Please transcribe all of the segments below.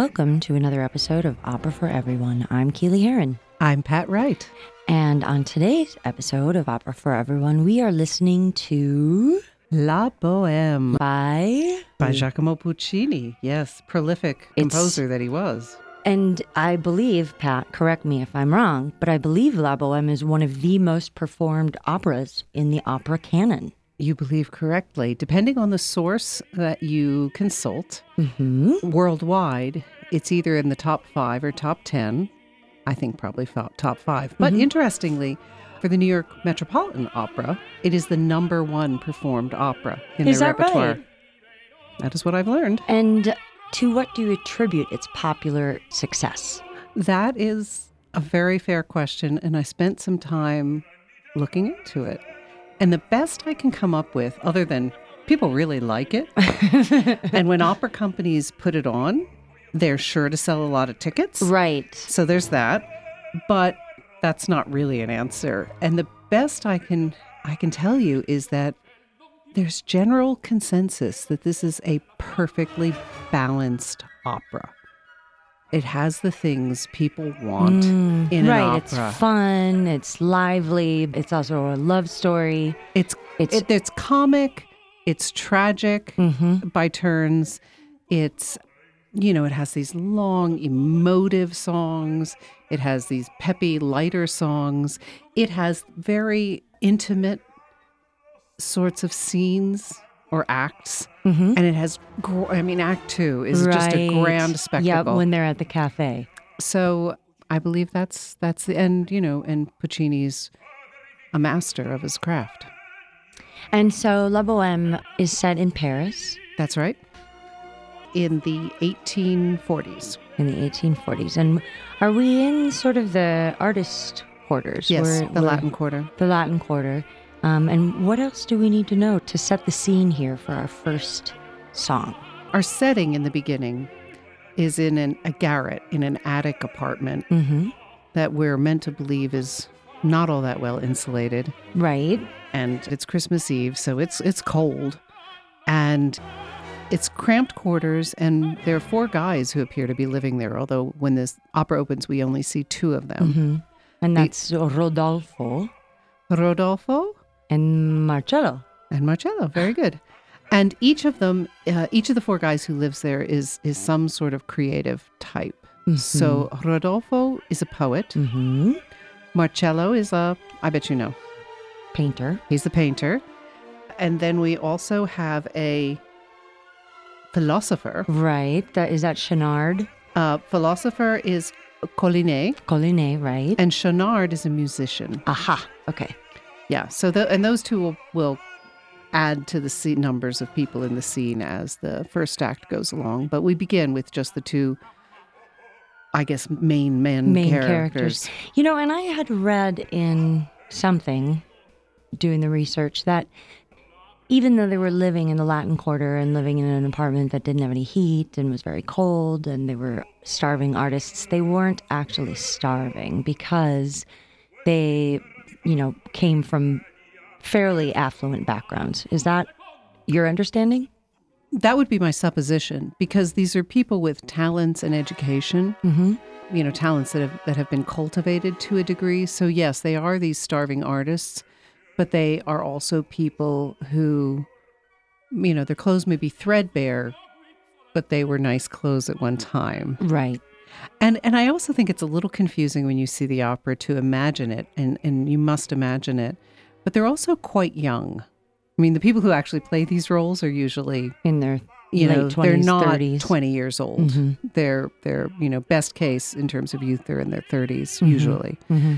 Welcome to another episode of Opera for Everyone. I'm Keely Heron. I'm Pat Wright. And on today's episode of Opera for Everyone, we are listening to La Boheme by by Giacomo Puccini. Yes, prolific composer that he was. And I believe, Pat, correct me if I'm wrong, but I believe La Boheme is one of the most performed operas in the opera canon. You believe correctly. Depending on the source that you consult, hmm worldwide, it's either in the top five or top 10. I think probably top five. But Mhm. interestingly, for the New York Metropolitan Opera, it is the number one performed opera in Is their that repertoire. right? That is what I've learned. And to what do you attribute its popular success? That is a very fair question, and I spent some time looking into it. And the best I can come up with, other than people really like it, and when opera companies put it on, they're sure to sell a lot of tickets. right. So there's that. But that's not really an answer. And the best I can I can tell you is that there's general consensus that this is a perfectly balanced opera. It has the things people want Mm, in an right. It's fun, it's lively, it's also a love story. It's It's it, it's comic, it's tragic Mhm. by turns. It's you know, it has these long emotive songs. It has these peppy lighter songs. It has very intimate sorts of scenes or acts. Mhm. And it has gr- I mean act 2 is just a Right. grand Yeah, spectacle. when they're at the cafe. so I believe that's that's the end. you know, and Puccini's a master of his craft. And so La Boheme is set in Paris That's right. In the 1840s. in the 1840s. And are we in sort of the artist quarters? Yes, We're- the we're- Latin Quarter. The Latin Quarter. Um, and what else do we need to know to set the scene here for our first song? Our setting in the beginning is in an, a garret in an attic apartment Mm-hmm. that we're meant to believe is not all that well insulated. Right. And it's Christmas Eve, so it's it's cold. And it's cramped quarters, and there are four guys who appear to be living there, although when this opera opens, we only see two of them. hmm And that's Rodolfo Rodolfo and Marcello. and Marcello. Very good. And each of them, uh, each of the four guys who lives there is is some sort of creative type. So Rodolfo is a poet. hmm Marcello is a, I bet you know, painter. he's the painter. And then we also have a philosopher. Right. That is that Schaunard. Uh, philosopher is Colline, Colline, right? and Schaunard is a musician. Aha. Okay. Yeah. So the, and those two will, will add to the scene, numbers of people in the scene as the first act goes along. But we begin with just the two, I guess, main men Main characters. characters. You know, and I had read in something doing the research that even though they were living in the Latin Quarter and living in an apartment that didn't have any heat and was very cold and they were starving artists, they weren't actually starving because they, you know, came from fairly affluent backgrounds. Is that your understanding? That would be my supposition because these are people with talents and education. Mm-hmm. you know talents that have that have been cultivated to a degree so yes they are these starving artists but they are also people who you know their clothes may be threadbare but they were nice clothes at one time Right. And and i also think it's a little confusing when you see the opera to imagine it and and you must imagine it but they're also quite young i mean the people who actually play these roles are usually In their you know 20s, they're not 30s. 20 years old Mhm. they're they're you know best case in terms of youth they're in their 30s Mhm. usually Mm-hmm.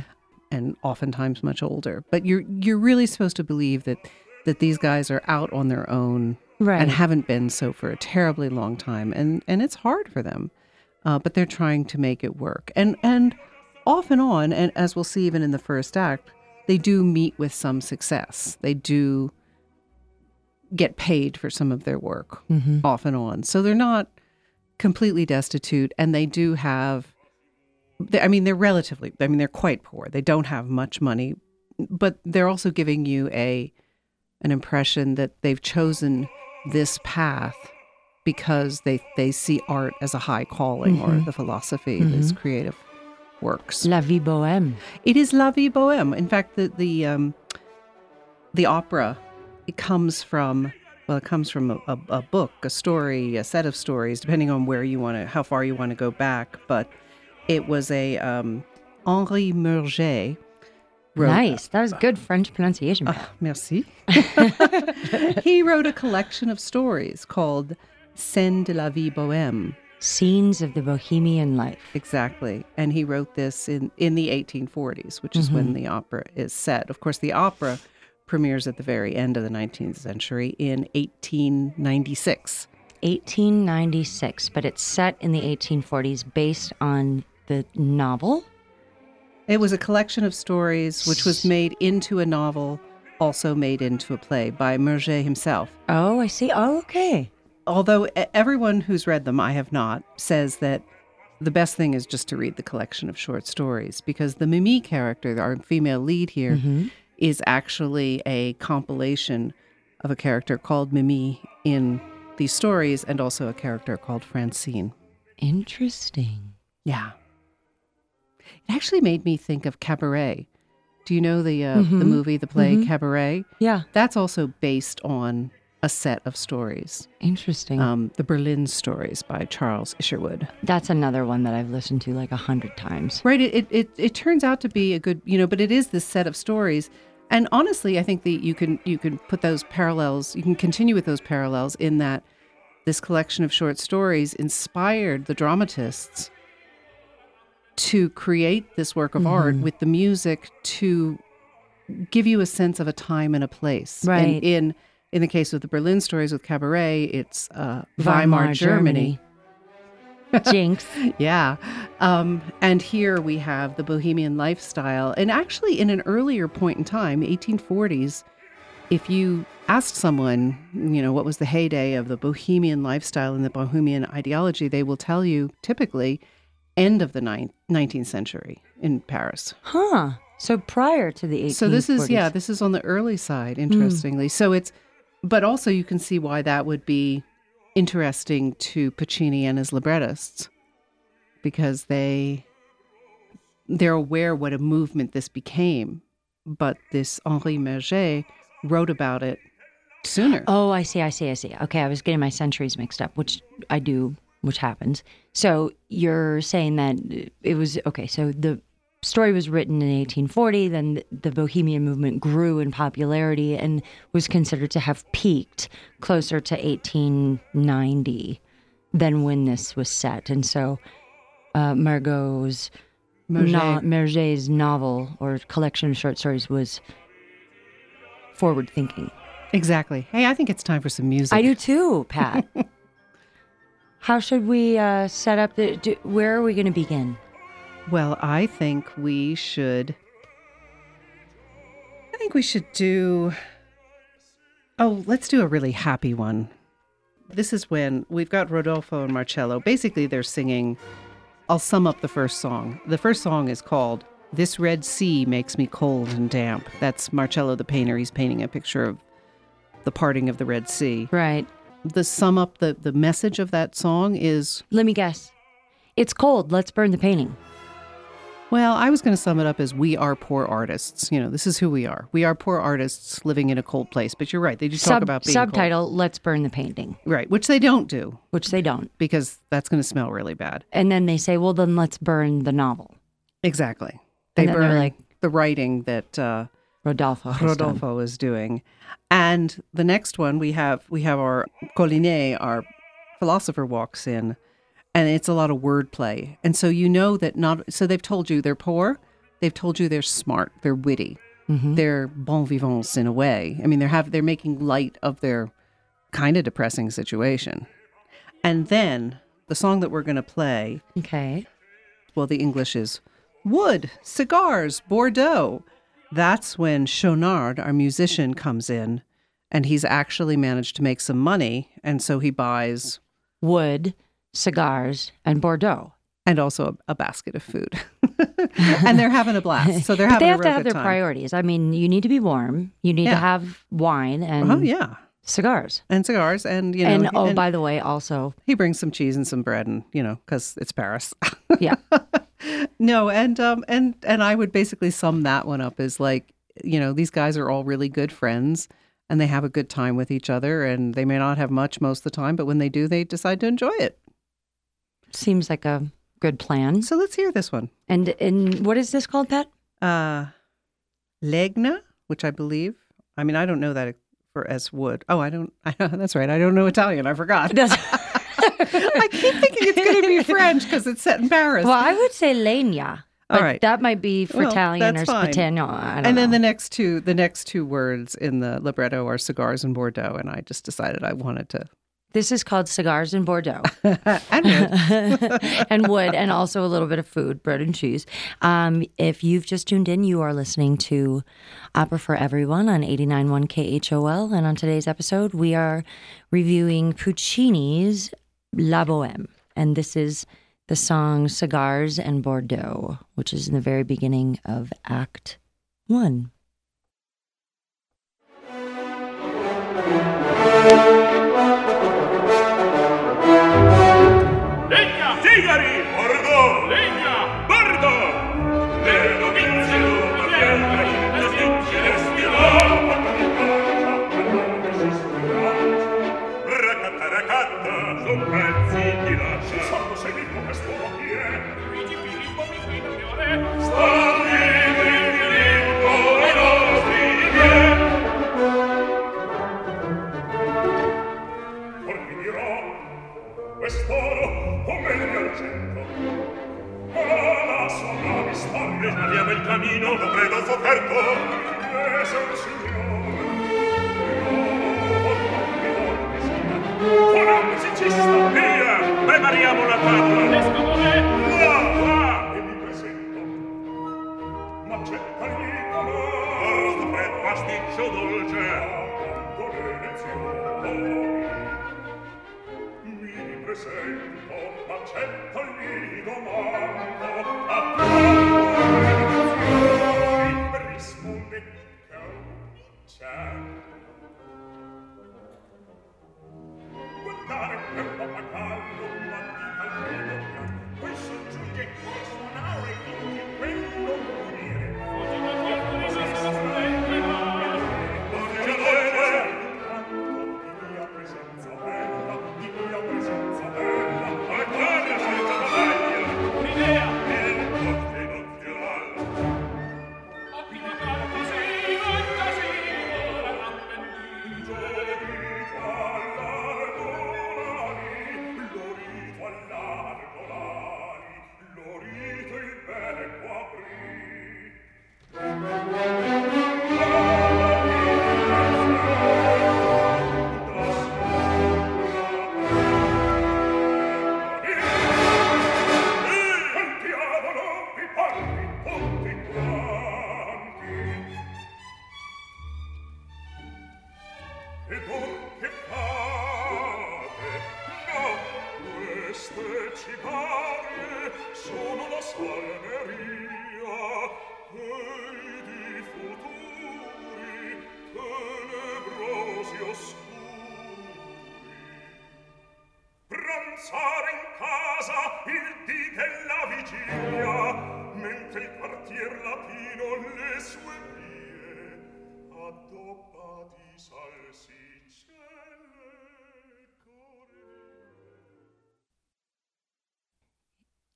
and oftentimes much older but you're you're really supposed to believe that that these guys are out on their own Right. and haven't been so for a terribly long time and and it's hard for them uh, but they're trying to make it work and and off and on and as we'll see even in the first act they do meet with some success they do get paid for some of their work mm-hmm. off and on. So they're not completely destitute and they do have they, I mean, they're relatively. I mean, they're quite poor. They don't have much money, but they're also giving you a an impression that they've chosen this path because they they see art as a high calling or the philosophy, of this creative works. La vie bohème. It is La Vie Bohème. In fact, the the um, the opera it comes from well, it comes from a, a, a book, a story, a set of stories, depending on where you want to, how far you want to go back. But it was a um, Henri Murger. wrote- Nice. That was good French pronunciation. Ah, merci. he wrote a collection of stories called Scènes de la Vie Bohème. Scenes of the Bohemian life. Exactly. And he wrote this in, in the 1840s, which is when mm-hmm. the opera is set. Of course, the opera premieres at the very end of the 19th century in 1896. 1896, but it's set in the 1840s based on the novel. It was a collection of stories which was made into a novel, also made into a play by Murger himself. Oh, I see. Oh, okay. Although everyone who's read them, I have not, says that the best thing is just to read the collection of short stories because the Mimi character, our female lead here, mm-hmm. is actually a compilation of a character called Mimi in these stories and also a character called Francine. Interesting. Yeah. It actually made me think of Cabaret. Do you know the uh, the mm-hmm. movie, the play mm-hmm. Cabaret? Yeah. That's also based on a set of stories, Interesting. um, the Berlin stories by Charles Isherwood. That's another one that I've listened to like a hundred times. Right. It, it it it turns out to be a good, you know, but it is this set of stories. And honestly, I think that you can you can put those parallels. You can continue with those parallels in that this collection of short stories inspired the dramatists to create this work of art with the music to give you a sense of a time and a place. Right. And in in the case of the Berlin stories with Cabaret, it's uh, Weimar, Germany. Jinx. Yeah. Um, and here we have the bohemian lifestyle. And actually, in an earlier point in time, 1840s, if you asked someone, you know, what was the heyday of the bohemian lifestyle and the bohemian ideology, they will tell you typically end of the ninth, 19th century in Paris. Huh. So prior to the 1840s. So this is, yeah, this is on the early side, interestingly. So it's, but also you can see why that would be interesting to Puccini and his librettists because they they're aware what a movement this became, but this Henri Murger wrote about it sooner. Oh, I see. I see. I see. Okay, I was getting my centuries mixed up, which I do, which happens. So you're saying that it was okay. So the story was written in 1840. Then the- Bohemian movement grew in popularity and was considered to have peaked closer to 1890 than when this was set. And so uh, Murger's no, novel or collection of short stories was forward thinking. Exactly. Hey, I think it's time for some music. I do too, Pat. How should we uh, set up the? Do, where are we going to begin? Well, I think we should. I think we should do. Oh, let's do a really happy one. This is when we've got Rodolfo and Marcello. Basically, they're singing. I'll sum up the first song. The first song is called This Red Sea Makes Me Cold and Damp. That's Marcello the painter. He's painting a picture of the parting of the Red Sea. Right. The sum up, the, the message of that song is Let me guess. It's cold. Let's burn the painting. Well, I was going to sum it up as we are poor artists. You know, this is who we are. We are poor artists living in a cold place. But you're right. They do talk about being cold. subtitle: Let's burn the painting, Right, which they don't do which they don't. because that's going to smell really bad. And then they say, "Well, then let's burn the novel." Exactly. They And then they're burn like- the writing that uh, Rodolfo. Rodolfo is doing. And the next one we have we have our Colline, our philosopher walks in, and it's a lot of wordplay. And so you know that not so they've told you they're poor, they've told you they're smart, they're witty, Mm-hmm. they're bon vivants in a way. I mean they're have they're making light of their kind of depressing situation. And then the song that we're gonna play Okay. well, the English is wood, cigars, Bordeaux. That's when Schaunard, our musician, comes in and he's actually managed to make some money. And so he buys, Wood, cigars, and Bordeaux. and also a, a basket of food. and they're having a blast. So they're having they have to have their time. priorities. I mean, you need to be warm. You need Yeah. to have wine and Oh yeah, cigars. and cigars, and you know, and he- oh, and by the way, also, he brings some cheese and some bread, and you know, because it's Paris. yeah, no, and um, and and I would basically sum that one up as like, you know, these guys are all really good friends, and they have a good time with each other, and they may not have much most of the time, but when they do, they decide to enjoy it. Seems like a good plan. So let's hear this one. And and what is this called, Pat? Uh, Legna, which I believe. I mean, I don't know that for as wood. Oh, I don't. I, that's right. I don't know Italian. I forgot. I keep thinking it's going to be French because it's set in Paris. well, I would say legna. All right. that might be for Well, Italian or that's fine. Spitano. I don't and then the next two, the next two words in the libretto are cigars and Bordeaux, and I just decided I wanted to. This is called cigars in Bordeaux. and wood. and wood, and also a little bit of food, bread and cheese. Um, if you've just tuned in, you are listening to Opera for Everyone on 89.1 KHOL. And on today's episode, we are reviewing Puccini's La Boheme. And this is the song Cigars and Bordeaux, which is in the very beginning of Act One. Legna! Prepariamo la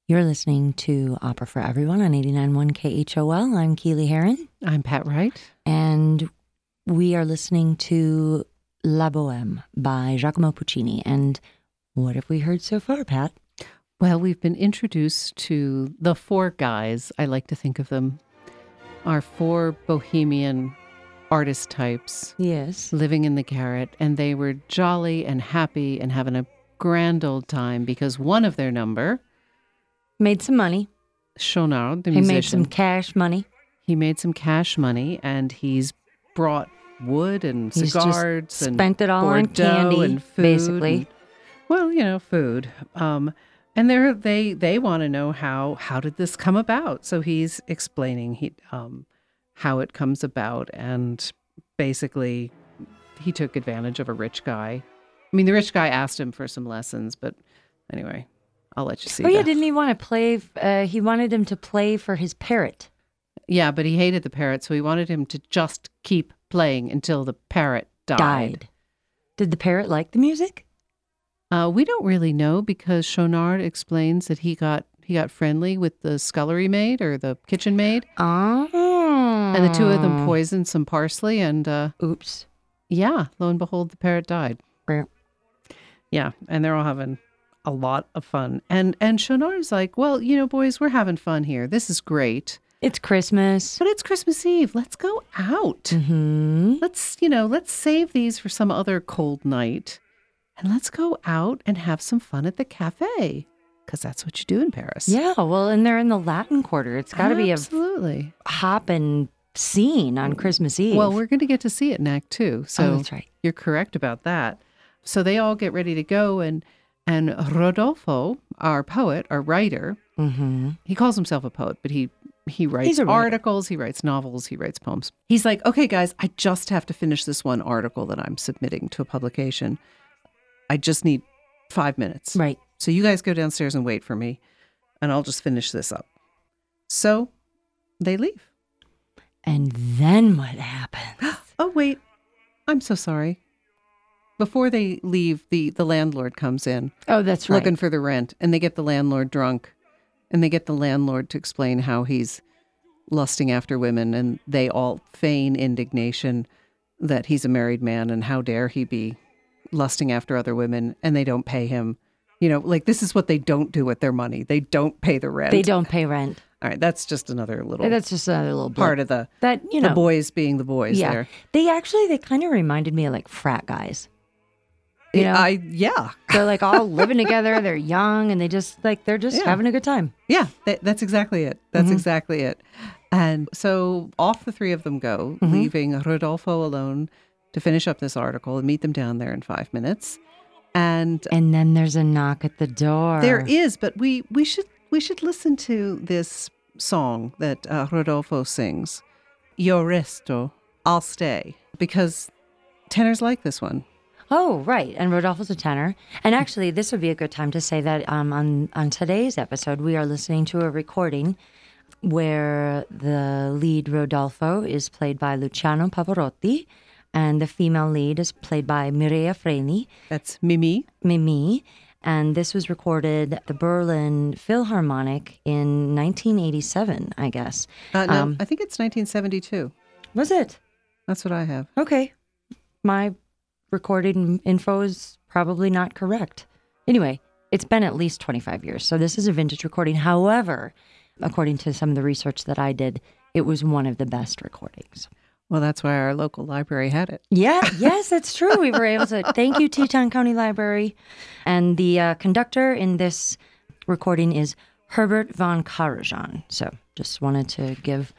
You're listening to Opera for Everyone on 89.1 KHOL. I'm Keely Heron. I'm Pat Wright. and we are listening to La Boheme by Giacomo Puccini. And what have we heard so far, Pat? Well, we've been introduced to the four guys. I like to think of them are four bohemian artist types Yes. living in the garret, and they were jolly and happy and having a grand old time because one of their number, Made some money. Schaunard, the He musician, made some cash money. he made some cash money, and he's brought wood and He's cigars and spent it all on candy, and food basically. and- well, you know, food. Um, and they're they they want to know how how did this come about so he's explaining he um how it comes about and basically he took advantage of a rich guy i mean the rich guy asked him for some lessons but anyway i'll let you see Oh yeah, didn't he want to play? Uh, he wanted him to play for his parrot. yeah but he hated the parrot so he wanted him to just keep playing until the parrot died, Died. Did the parrot like the music? Uh, we don't really know because Schaunard explains that he got he got friendly with the scullery maid or the kitchen maid Oh. and the two of them poisoned some parsley and uh Oops. yeah lo and behold the parrot died yeah and they're all having a lot of fun and and Schaunard's like well you know boys we're having fun here this is great It's Christmas. but it's christmas eve let's go out Hmm. let's you know let's save these for some other cold night and let's go out and have some fun at the cafe because that's what you do in paris Yeah. Well, and they're in the Latin Quarter. It's got to be a absolutely hopping scene on Christmas Eve. Well, we're going to get to see it in Act Two, so oh, that's right. you're correct about that. So they all get ready to go, and and Rodolfo, our poet, our writer, Mm-hmm. he calls himself a poet, but he he writes He's a writer. articles, he writes novels, he writes poems. He's like, okay, guys, I just have to finish this one article that I'm submitting to a publication. I just need five minutes. Right. So you guys go downstairs and wait for me, and I'll just finish this up. So they leave. And then what happens? Oh wait, I'm so sorry. Before they leave, the the landlord comes in oh, that's right. looking for the rent, and they get the landlord drunk, and they get the landlord to explain how he's lusting after women, and they all feign indignation that he's a married man and how dare he be lusting after other women, and they don't pay him. You know, like this is what they don't do with their money. They don't pay the rent. they don't pay rent. All right, that's just another little That's just another little blip. part of the that. You know, the boys being the boys. yeah. there. They actually they kind of reminded me of like frat guys. You know, I yeah. they're like all living together. They're young and they just like they're just Yeah. having a good time. Yeah, that, that's exactly it. That's Mhm. exactly it. And so off the three of them go, Mhm. leaving Rodolfo alone to finish up this article and meet them down there in five minutes. And And then there's a knock at the door. there is, but we we should we should listen to this song that uh, Rodolfo sings, "Io resto, I'll stay," because tenors like this one. Oh, right. And Rodolfo's a tenor. And actually, this would be a good time to say that um, on, on today's episode, we are listening to a recording where the lead Rodolfo is played by Luciano Pavarotti, and the female lead is played by Mirella Freni, That's Mimi. Mimi. And this was recorded at the Berlin Philharmonic in 1987, I guess. Uh, no, Um, I think it's 1972. Was it? That's what I have. Okay. My recording info is probably not correct. Anyway, it's been at least 25 years. So this is a vintage recording. However, according to some of the research that I did, it was one of the best recordings. Well, that's why our local library had it. Yeah, yes, that's true. We were able to thank you, Teton County Library. And the uh, conductor in this recording is Herbert von Karajan. So just wanted to give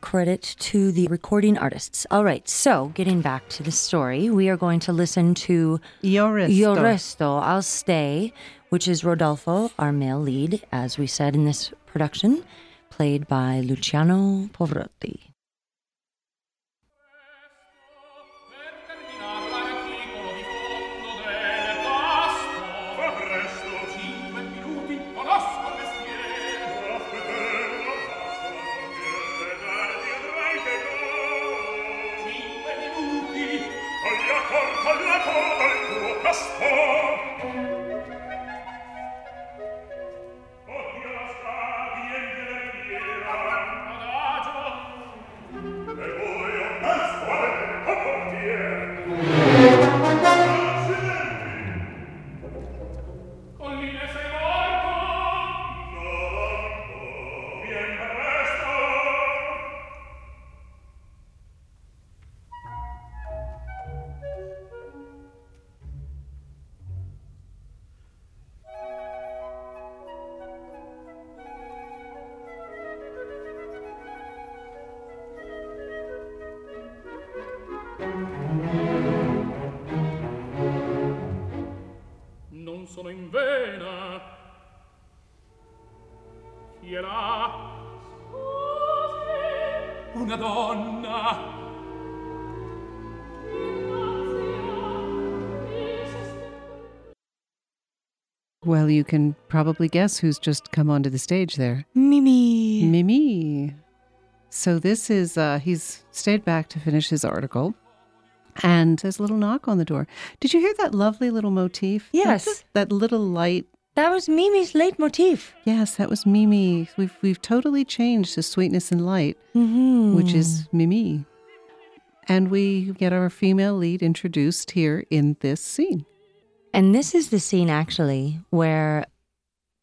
credit to the recording artists. All right, so getting back to the story, we are going to listen to Io resto. Io Resto, I'll Stay, which is Rodolfo, our male lead, as we said in this production, played by Luciano Pavarotti. Well, you can probably guess who's just come onto the stage there. Mimi. Mimi. So this is uh he's stayed back to finish his article. And there's a little knock on the door. Did you hear that lovely little motif? Yes. That, that little light. That was Mimi's leitmotif. Yes, that was Mimi. We've we've totally changed to sweetness and light, Mm-hmm. which is Mimi. And we get our female lead introduced here in this scene. And this is the scene actually where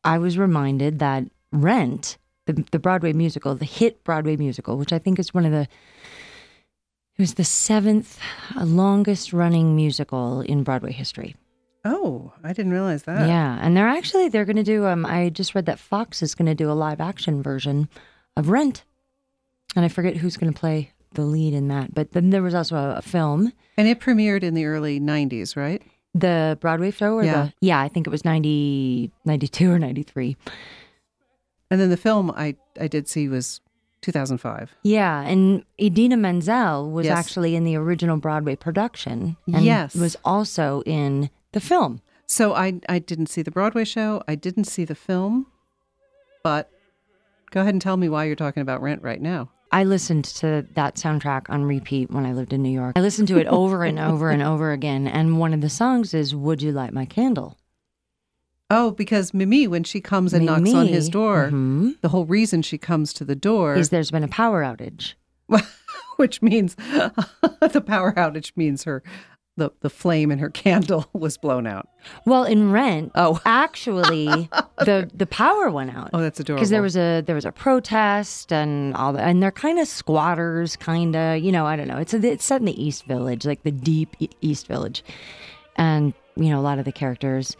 I was reminded that Rent, the, the Broadway musical, the hit Broadway musical, which I think is one of the, it was the seventh longest running musical in Broadway history. Oh, I didn't realize that. Yeah. And they're actually, they're going to do, um, I just read that Fox is going to do a live action version of Rent. And I forget who's going to play the lead in that. But then there was also a, a film And it premiered in the early 90s, right? The Broadway show or Yeah. the yeah, I think it was 90, 92 or 93. And then the film I I did see was 2005. Yeah, and Idina Menzel was Yes. actually in the original Broadway production and Yes. was also in the film. So I I didn't see the Broadway show. I didn't see the film. But go ahead and tell me why you're talking about Rent right now. I listened to that soundtrack on repeat when I lived in New York. I listened to it over and over and over again and one of the songs is Would You Light My Candle? Oh, because Mimi, when she comes and knocks on his Mimi, door, mhm, the whole reason she comes to the door, is there's been a power outage. which means the power outage means her the the flame in her candle was blown out. Well, in Rent, Oh. actually the the power went out. Oh, that's adorable. because there was a there was a protest and all that, and they're kind of squatters, kind of you know I don't know. It's a, it's set in the East Village, like the deep East Village, and you know a lot of the characters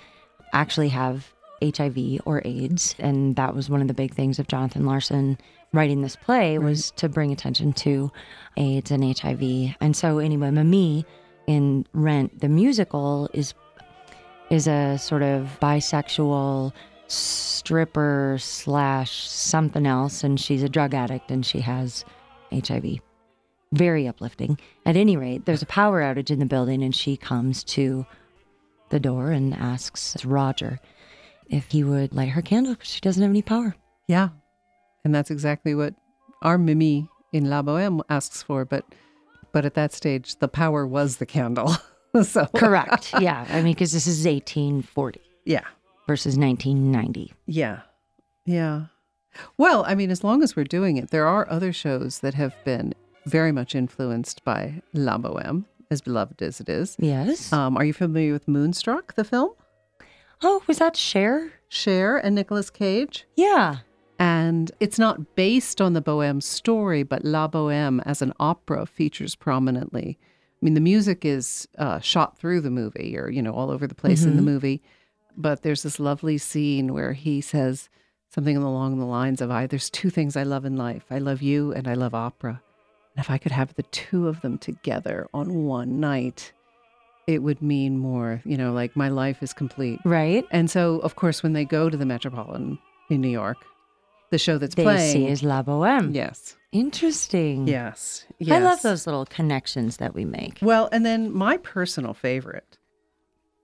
actually have HIV or AIDS, and that was one of the big things of Jonathan Larson writing this play was to bring attention to AIDS and HIV. And so anyway, Mimi in Rent the musical is is a sort of bisexual stripper slash something else, and she's a drug addict and she has HIV. Very uplifting. At any rate, there's a power outage in the building, and she comes to the door and asks Roger if he would light her candle because she doesn't have any power. Yeah. And that's exactly what our Mimi in La Boheme asks for, but but at that stage the power was the candle. so Correct. yeah. I mean, because this is 1840 Yeah. versus 1990. Yeah. Yeah. Well, I mean, as long as we're doing it, there are other shows that have been very much influenced by La Boheme, as beloved as it is. Yes. Um, are you familiar with Moonstruck, the film? oh, was that Cher? Cher and Nicolas Cage. Yeah. And it's not based on the Bohème story, but La Bohème as an opera features prominently. I mean, the music is uh, shot through the movie or, you know, all over the place in the movie. But there's this lovely scene where he says something along the lines of, I, there's two things I love in life I love you and I love opera. And if I could have the two of them together on one night, it would mean more, you know, like my life is complete. Right. And so, of course, when they go to the Metropolitan in New York, the show that's playing, is La Boheme. yes, Interesting. yes, yes. I love those little connections that we make. Well, and then my personal favorite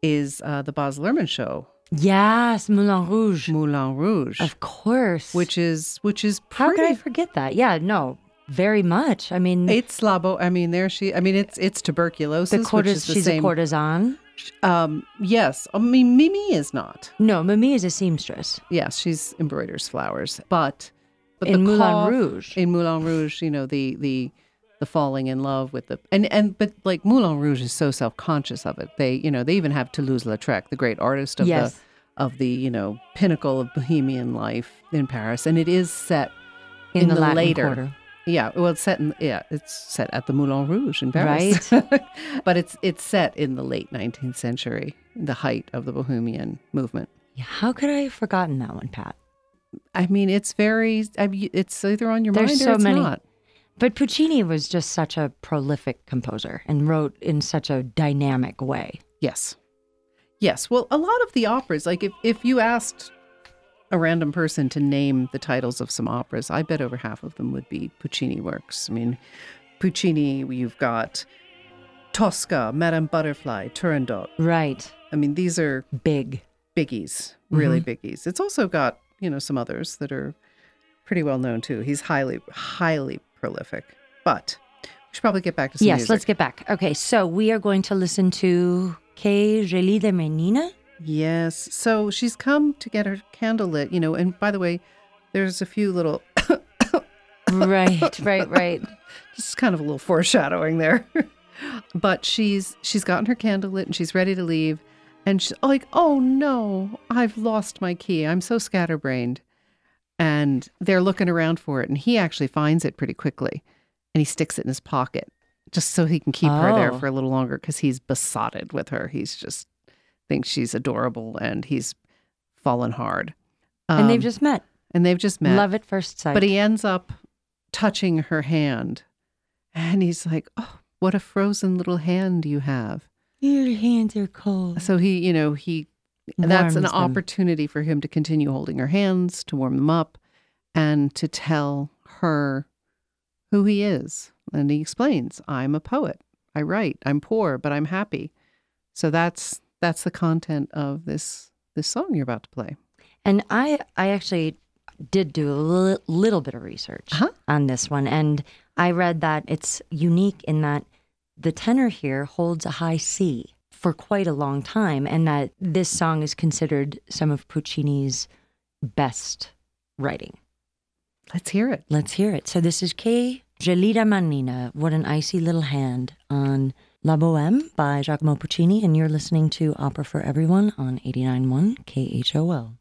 is uh, the Baz Luhrmann show, Yes, Moulin Rouge. Moulin Rouge, Of course. which is which is how could I forget that? Yeah, no, very much. I mean, It's Labo. I mean, there she. I mean, it's it's tuberculosis, the which courtes, is the she's same. a courtesan. Um, yes, I mean Mimi is not. No, Mimi is a seamstress. Yes, she's embroiders flowers, but but In the Moulin cough- Rouge. in Moulin Rouge, you know the the the falling in love with the and and but like Moulin Rouge is so self conscious of it. They you know they even have Toulouse Lautrec, the great artist of Yes. the of the you know pinnacle of bohemian life in Paris, and it is set In, the, Latin later. Quarter. Yeah, well, it's set in yeah, it's set at the Moulin Rouge in Paris, right? but it's it's set in the late nineteenth century, the height of the bohemian movement. Yeah, how could I have forgotten that one, Pat? I mean, it's very. I mean, it's either on your There's mind so or it's many. not. But Puccini was just such a prolific composer and wrote in such a dynamic way. Yes, yes. Well, a lot of the operas, like if if you asked a random person to name the titles of some operas, I bet over half of them would be Puccini works. I mean, Puccini, you've got Tosca, Madame Butterfly, Turandot. Right. I mean, these are Big. biggies, really mm-hmm. biggies. It's also got, you know, some others that are pretty well known too. He's highly, highly prolific. But we should probably get back to some yes, music. let's get back. Okay, so we are going to listen to Che gelida manina. Yes. So she's come to get her candle lit, you know, and by the way, there's a few little right, right, right. just kind of a little foreshadowing there. but she's she's gotten her candle lit and she's ready to leave. And she's like, oh no, I've lost my key. I'm so scatterbrained. And they're looking around for it. And he actually finds it pretty quickly. And he sticks it in his pocket just so he can keep her there Oh. for a little longer because he's besotted with her. He's just thinks she's adorable and he's fallen hard. and they've Um, just met. and they've just met. Love at first sight. But he ends up touching her hand. And he's like, Oh, what a frozen little hand you have. Your hands are cold. So he, you know, he that's an them. opportunity for him to continue holding her hands, to warm them up, and to tell her who he is. And he explains, I'm a poet. I write. I'm poor, but I'm happy. So that's that's the content of this this song you're about to play. And I, I actually did do a li- little bit of research Uh-huh. on this one, and I read that it's unique in that the tenor here holds a high C for quite a long time, and that this song is considered some of Puccini's best writing. Let's hear it. Let's hear it. So this is Che Gelida Manina, What an Icy Little Hand on La Boheme by Giacomo Puccini, and you're listening to Opera for Everyone on 89.1 KHOL.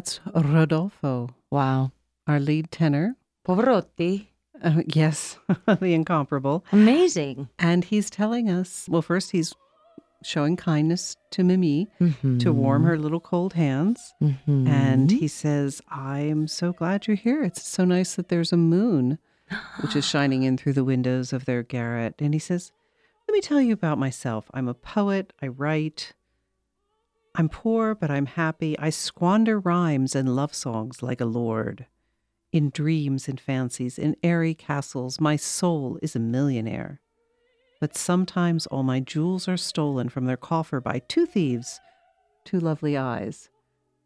That's Rodolfo, Wow. our lead tenor. Pavarotti. Uh, yes, the incomparable. Amazing. And he's telling us well, first, he's showing kindness to Mimi Mm-hmm. to warm her little cold hands. Mhm. And he says, I'm so glad you're here. It's so nice that there's a moon, which is shining in through the windows of their garret. And he says, Let me tell you about myself. I'm a poet. I write. I'm poor, but I'm happy. I squander rhymes and love songs like a lord. In dreams and fancies, in airy castles, my soul is a millionaire. But sometimes all my jewels are stolen from their coffer by two thieves, two lovely eyes.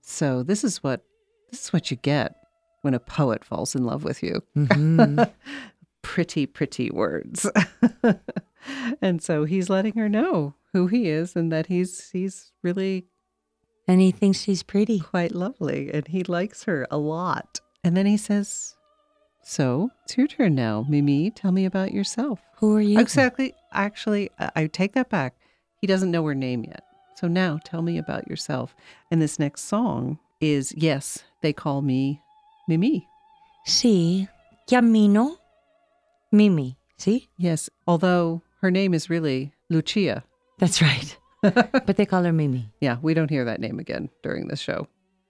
So this is what this is what you get when a poet falls in love with you. Mhm. pretty, pretty words. and so he's letting her know who he is and that he's he's really and he thinks she's pretty. quite lovely and he likes her a lot. And then he says, "So it's your turn now, Mimi. Tell me about yourself." Who are you? Exactly. Actually, I take that back. He doesn't know her name yet. So now tell me about yourself. And this next song is Yes, They Call Me Mimi. Si. Chiamino. Mimi. See? Yes, although her name is really Lucia. That's right. but they call her Mimi. Yeah, we don't hear that name again during this show.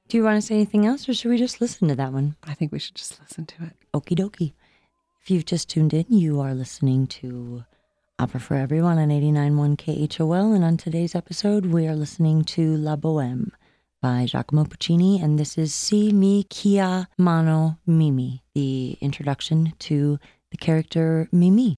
Do you want to say anything else or should we just listen to that one? I think we should just listen to it. Okie dokie. If you've just tuned in, you are listening to Opera for Everyone on 89.1 KHOL. And on today's episode, we are listening to La Boheme by Giacomo Puccini. And this is Si mi chiamano Mimi, the introduction to the character Mimi.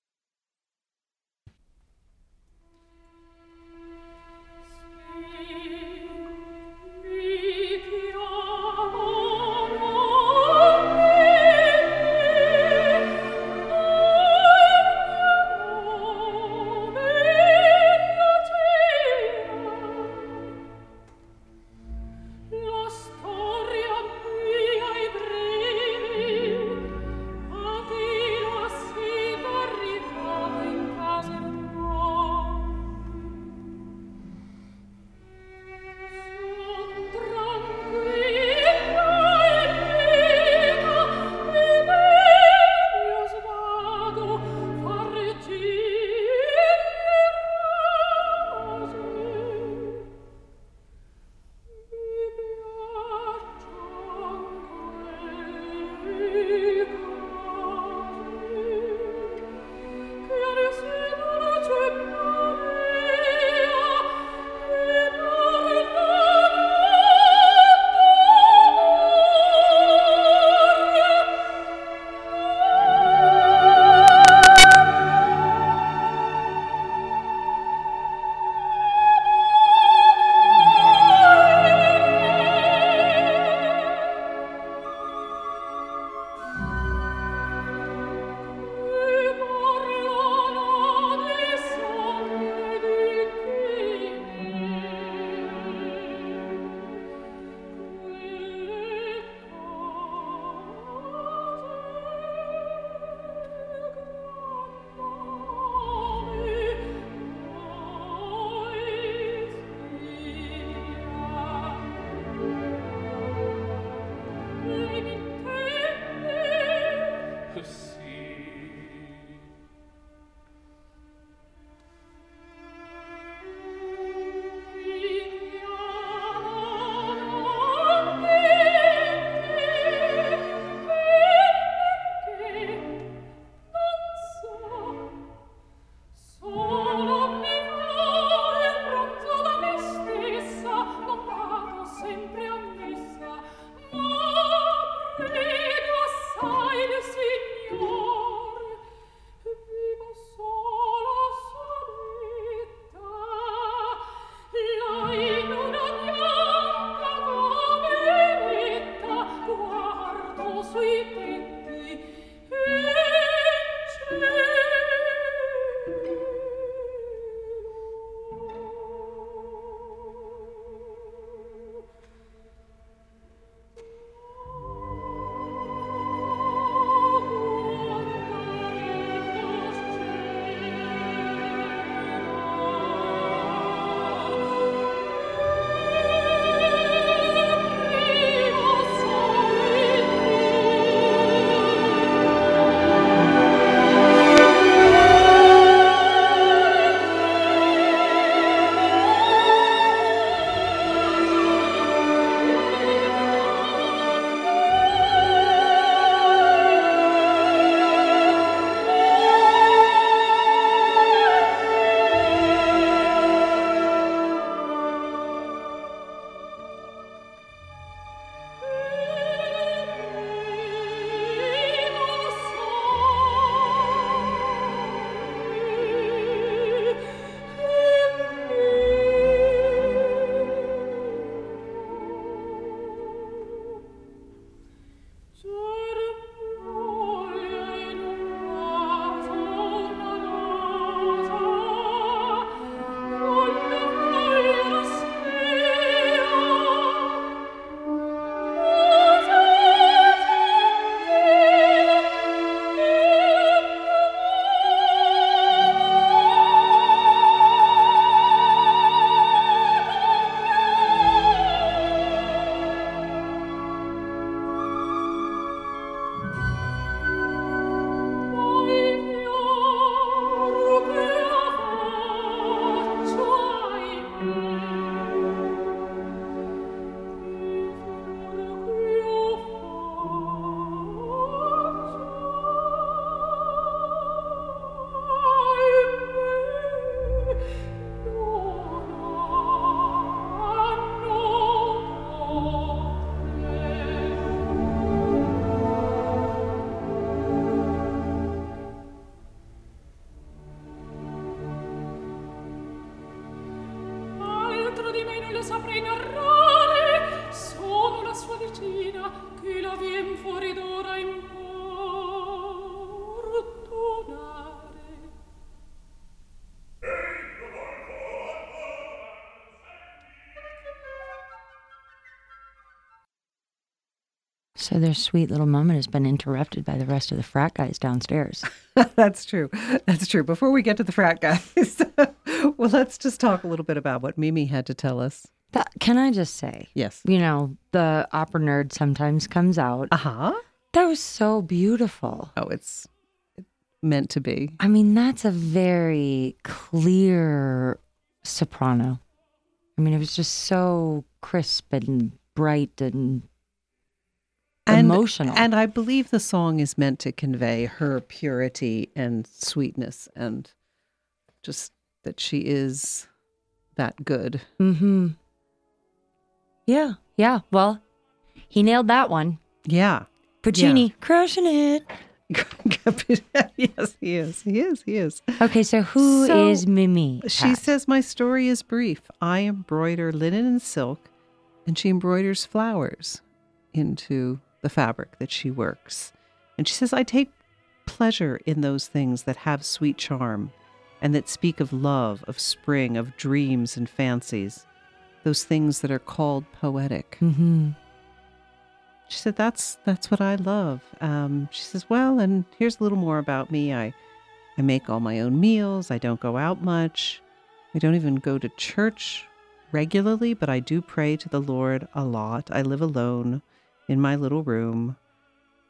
So their sweet little moment has been interrupted by the rest of the frat guys downstairs. That's true. That's true. Before we get to the frat guys, well, let's just talk a little bit about what Mimi had to tell us. That, can I just say, Yes. you know, the opera nerd sometimes comes out. Uh huh. That was so beautiful. Oh, it's meant to be. I mean, that's a very clear soprano. I mean, it was just so crisp and bright and emotional. And I believe the song is meant to convey her purity and sweetness and just that she is that good. mm-hmm. Yeah, yeah. Well, he nailed that one. Yeah. Puccini crushing it. yes, he is. He is. He is. Okay, so who is So, Mimi? She says, My story is brief. I embroider linen and silk, and she embroiders flowers into the fabric that she works. And she says, I take pleasure in those things that have sweet charm and that speak of love, of spring, of dreams and fancies, those things that are called poetic. Mm-hmm. She said, "That's that's what I love." Um, she says, "Well, and here's a little more about me. I I make all my own meals. I don't go out much. I don't even go to church regularly, but I do pray to the Lord a lot. I live alone in my little room,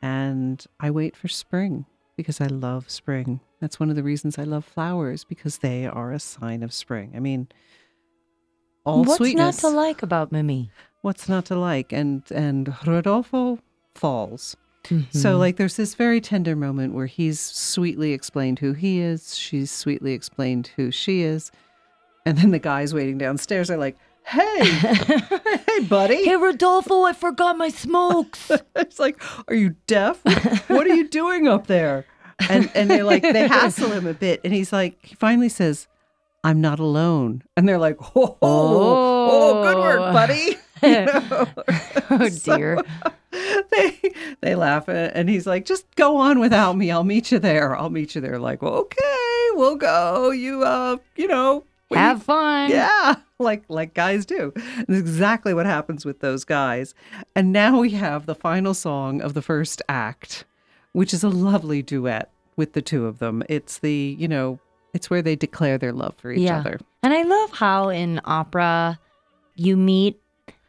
and I wait for spring because I love spring. That's one of the reasons I love flowers because they are a sign of spring. I mean." All What's sweetness not to like about Mimi? what's not to like and and rodolfo falls Mm-hmm. so like there's this very tender moment where he's sweetly explained who he is she's sweetly explained who she is and then the guys waiting downstairs are like hey. Hey buddy. Hey, Rodolfo, I forgot my smokes. it's like are you deaf? What are you doing up there? And and they're like they hassle him a bit and he's like he finally says i'm not alone. And they're like oh, oh, oh good work buddy. You know? oh, dear. they they laugh and he's like just go on without me. I'll meet you there. I'll meet you there like well, okay we'll go. You uh you know you- Have fun. yeah like like guys do That's exactly what happens with those guys and now we have the final song of the first act which is a lovely duet with the two of them it's the you know it's where they declare their love for each Yeah. other And I love how in opera you meet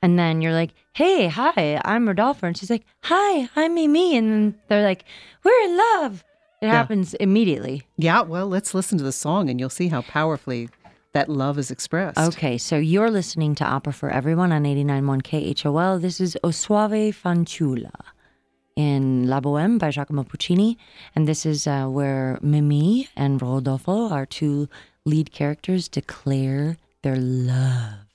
and then you're like, hey, hi, I'm Rodolfo. And she's like, hi, I'm Mimi. And then they're like, we're in love. It Yeah. happens immediately. yeah well let's listen to the song and you'll see how powerfully that love is expressed Okay, so you're listening to Opera for Everyone on 89.1 KHOL. This is O Soave Fanciulla in La Boheme by Giacomo Puccini. And this is uh, where Mimi and Rodolfo, our two lead characters, declare their love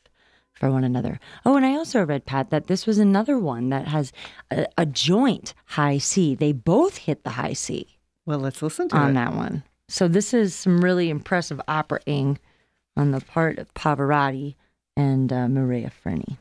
for one another. Oh, and I also read, Pat, that this was another one that has a, a joint high C. They both hit the high C well let's listen to on it that one. So this is some really impressive operating on the part of Pavarotti and uh, Mirella Freni.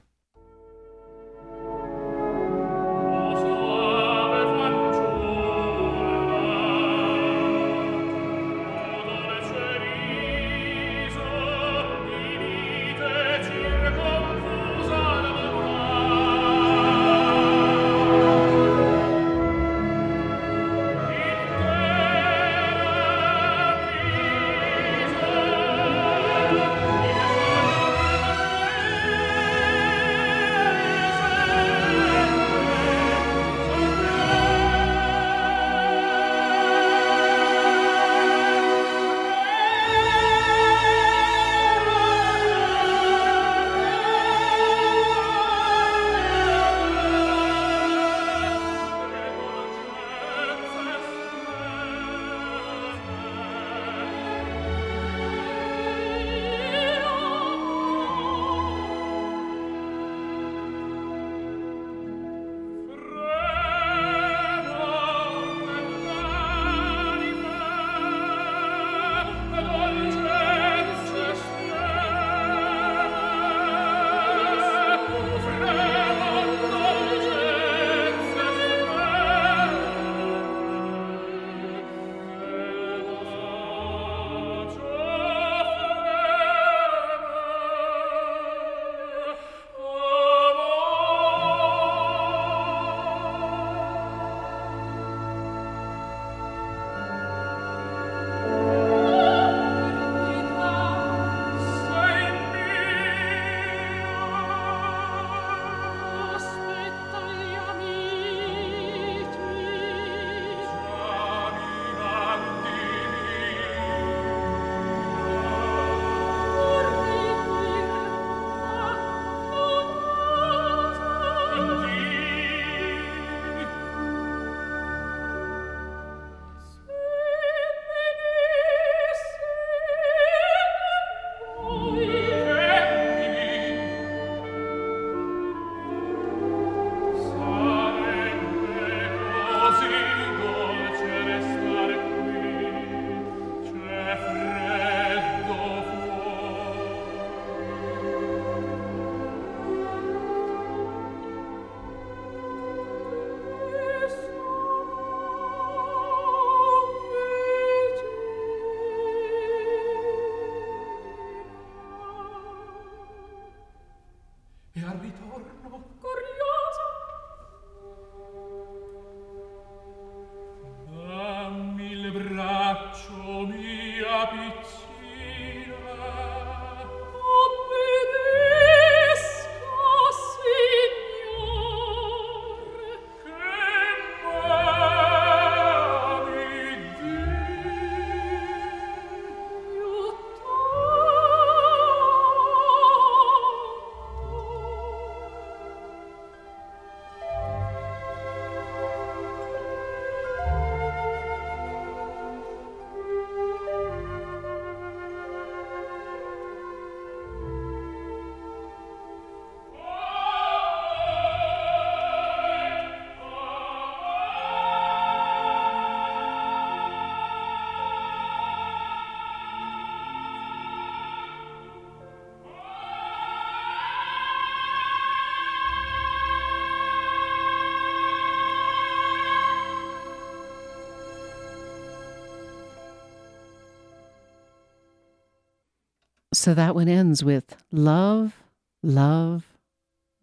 So that one ends with love, love,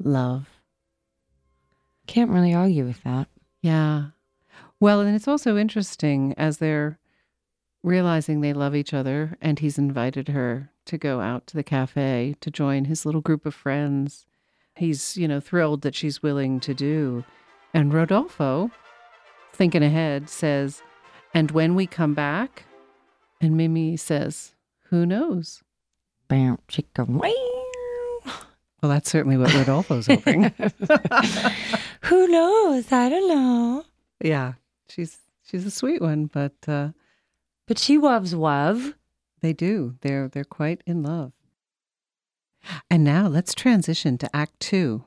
love. Can't really argue with that. Yeah. Well, and it's also interesting as they're realizing they love each other, and he's invited her to go out to the cafe to join his little group of friends. He's, you know, thrilled that she's willing to do. And Rodolfo, thinking ahead, says, And when we come back? And Mimi says, Who knows? Bam, chicka, wow. Well, that's certainly what Rodolfo's hoping. Who knows? I don't know. yeah. She's she's a sweet one, but uh But she loves love. They do. They're they're quite in love. And now let's transition to Act Two.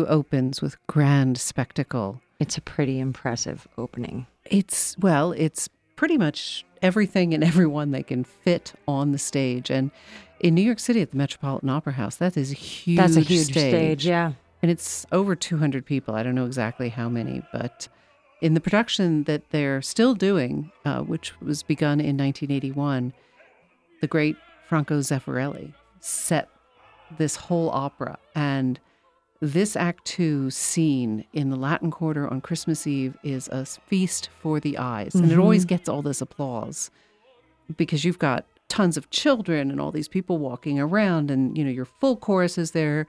Opens with grand spectacle. It's a pretty impressive opening. It's well, it's pretty much everything and everyone they can fit on the stage. And in New York City at the Metropolitan Opera House, that is a huge That's a huge stage. yeah. and it's over 200 people. I don't know exactly how many, but in the production that they're still doing, uh, which was begun in 1981, the great Franco Zeffirelli set this whole opera. And this Act Two scene in the Latin Quarter on Christmas Eve is a feast for the eyes. And it mm-hmm. always gets all this applause because you've got tons of children and all these people walking around, and you know, your full chorus is there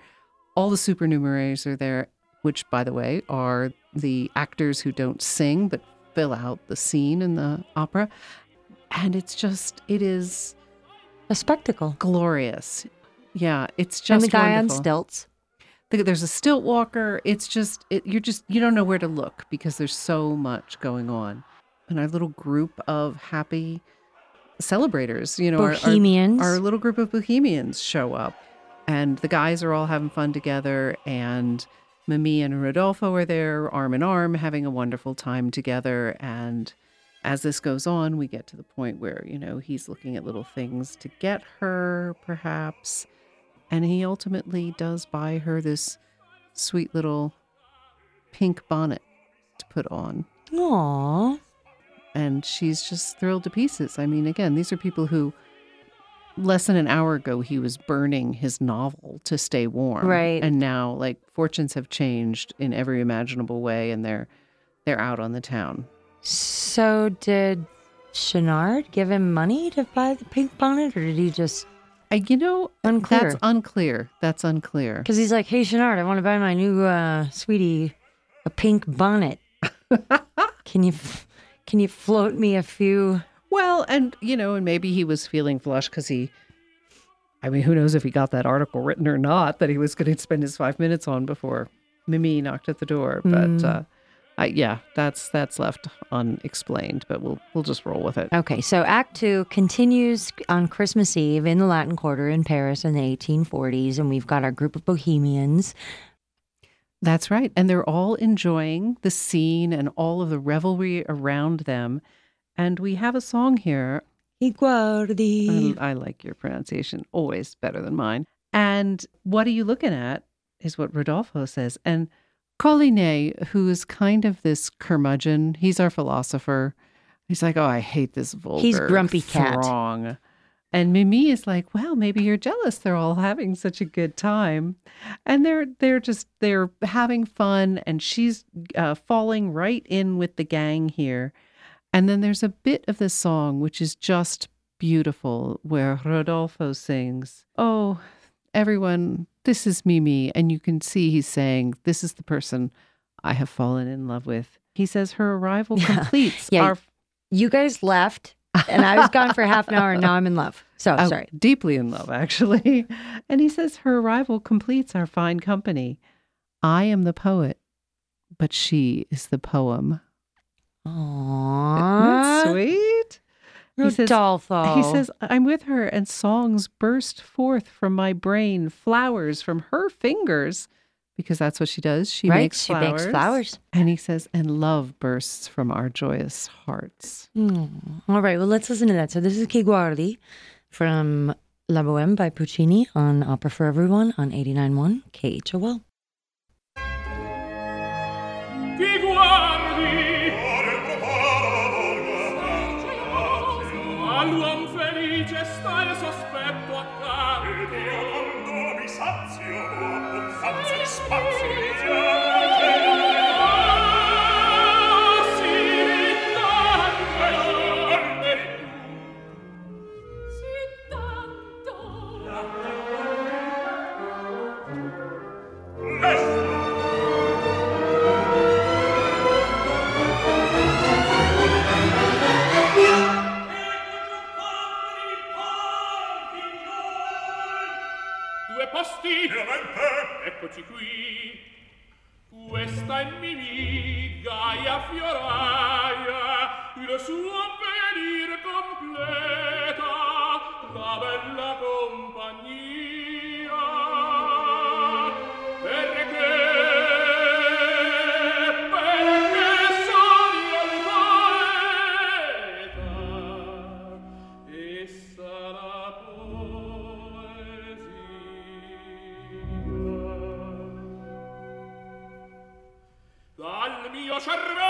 all the supernumeraries are there, which, by the way, are the actors who don't sing but fill out the scene in the opera. And it's just, it is A spectacle. glorious. Yeah, it's just and the guy wonderful. on stilts. Th- There's a stilt walker. It's just, it, you're just, you don't know where to look because there's so much going on. And our little group of happy celebrators, you know, our- our- our little group of bohemians show up. And the guys are all having fun together. And Mimi and Rodolfo are there arm in arm having a wonderful time together. And as this goes on we get to the point where you know he's looking at little things to get her perhaps and he ultimately does buy her this sweet little pink bonnet to put on Aw. and she's just thrilled to pieces. I mean, again, these are people who less than an hour ago he was burning his novel to stay warm. Right. And now like fortunes have changed in every imaginable way and they're they're out on the town. So did Schaunard give him money to buy the pink bonnet, or did he just I, you know, Unclear. that's unclear. That's unclear. because he's like, "Hey, Schaunard, I want to buy my new uh, sweetie a pink bonnet. can you can you float me a few?" Well, and you know, and maybe he was feeling flush because he. I mean, who knows if he got that article written or not that he was going to spend his five minutes on before Mimi knocked at the door. But uh, I, yeah, that's that's left unexplained. But we'll we'll just roll with it. Okay, so Act Two continues on Christmas Eve in the Latin Quarter in Paris in the 1840s, and we've got our group of bohemians. That's right, and they're all enjoying the scene and all of the revelry around them. And we have a song here I guardi. I, I like your pronunciation, always better than mine. And what are you looking at is what Rodolfo says. And Colline, who is kind of this curmudgeon, he's our philosopher. He's like, oh, I hate this vulgar He's grumpy cat. throng. And Mimi is like, well, maybe you're jealous. They're all having such a good time, and they're they're just they're having fun, and she's uh, falling right in with the gang here. And then there's a bit of the song which is just beautiful where Rodolfo sings, Oh, everyone, this is Mimi. And you can see he's saying, This is the person I have fallen in love with. He says her arrival completes Yeah. our You guys left, and I was gone for half an hour, and now I'm in love. So Oh, sorry. deeply in love, actually. And he says her arrival completes our fine company. I am the poet, but she is the poem. Isn't that Aww. Sweet? He says- He says, I'm with her, and songs burst forth from my brain, flowers from her fingers, because that's what she does. She right? makes she flowers. makes flowers. And he says, and love bursts from our joyous hearts. Hmm. All right, well, let's listen to that. So this is Chi Guardi from La Boheme by Puccini on Opera for Everyone on 89.1 KHOL. eccoci qui. Questa è mimi gaia fioraia il suo venir completa la bella compagnia. Dal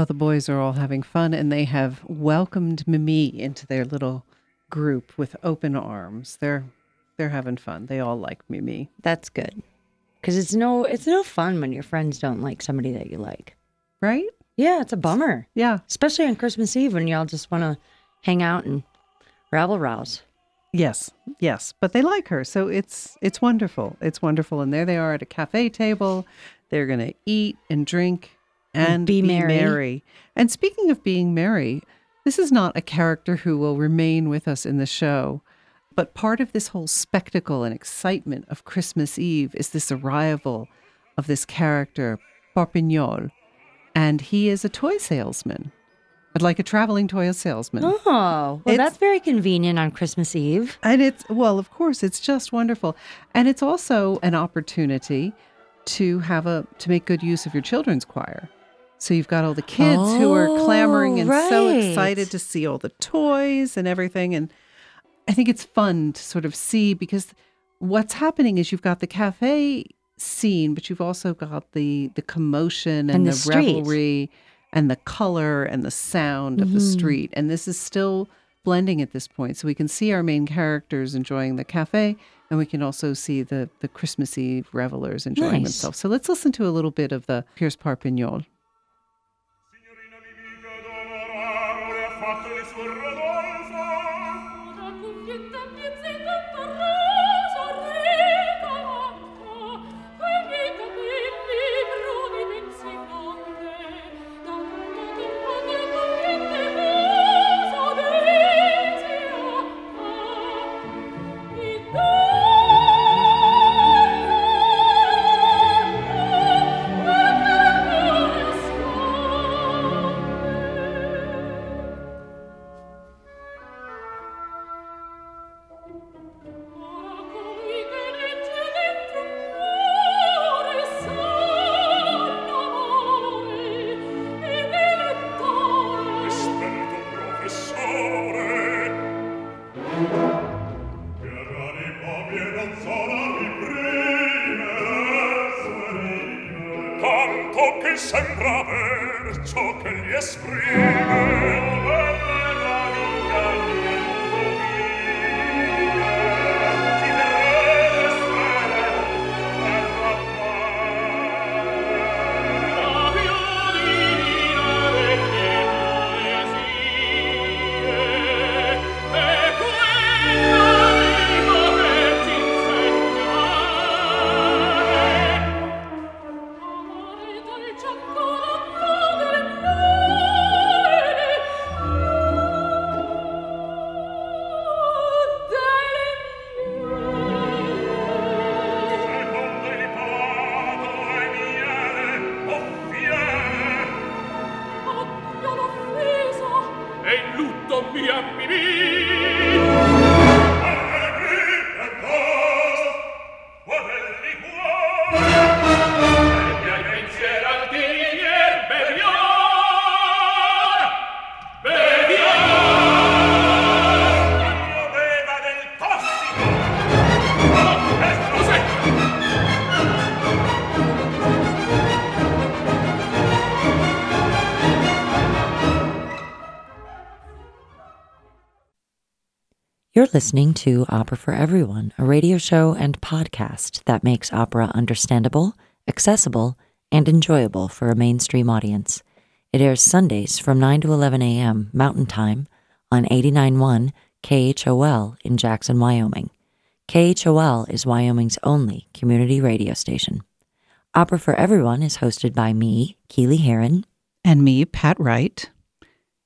Well, the boys are all having fun and they have welcomed Mimi into their little group with open arms. They're they're having fun. They all like Mimi. That's good. Because it's no, it's no fun when your friends don't like somebody that you like. Right? Yeah, it's a bummer. Yeah. Especially on Christmas Eve when y'all just want to hang out and rabble rouse. Yes. Yes. But they like her. So it's it's wonderful. It's wonderful. And there they are at a cafe table. They're gonna eat and drink and be merry. And speaking of being merry, this is not a character who will remain with us in the show. But part of this whole spectacle and excitement of Christmas Eve is this arrival of this character, Parpignol. and he is a toy salesman, but like a traveling toy salesman. Oh, well, It's- that's very convenient on Christmas Eve. And it's, well, of course, it's just wonderful. And it's also an opportunity to have a, to make good use of your children's choir. So you've got all the kids who are clamoring Oh, and so excited to see all the toys and everything. And I think it's fun to sort of see because what's happening is you've got the cafe scene, but you've also got the the commotion and, And the the, revelry and the color and the sound of the Mm-hmm. street. And this is still blending at this point. So we can see our main characters enjoying the cafe and we can also see the the Christmas Eve revelers enjoying Nice. themselves. So let's listen to a little bit of the Pierce Parpignol. Listening to Opera for Everyone, a radio show and podcast that makes opera understandable, accessible, and enjoyable for a mainstream audience. It airs Sundays from 9 to 11 a.m. Mountain Time on 89.1 KHOL in Jackson, Wyoming. KHOL is Wyoming's only community radio station. Opera for Everyone is hosted by me, Keely Heron. and me, Pat Wright.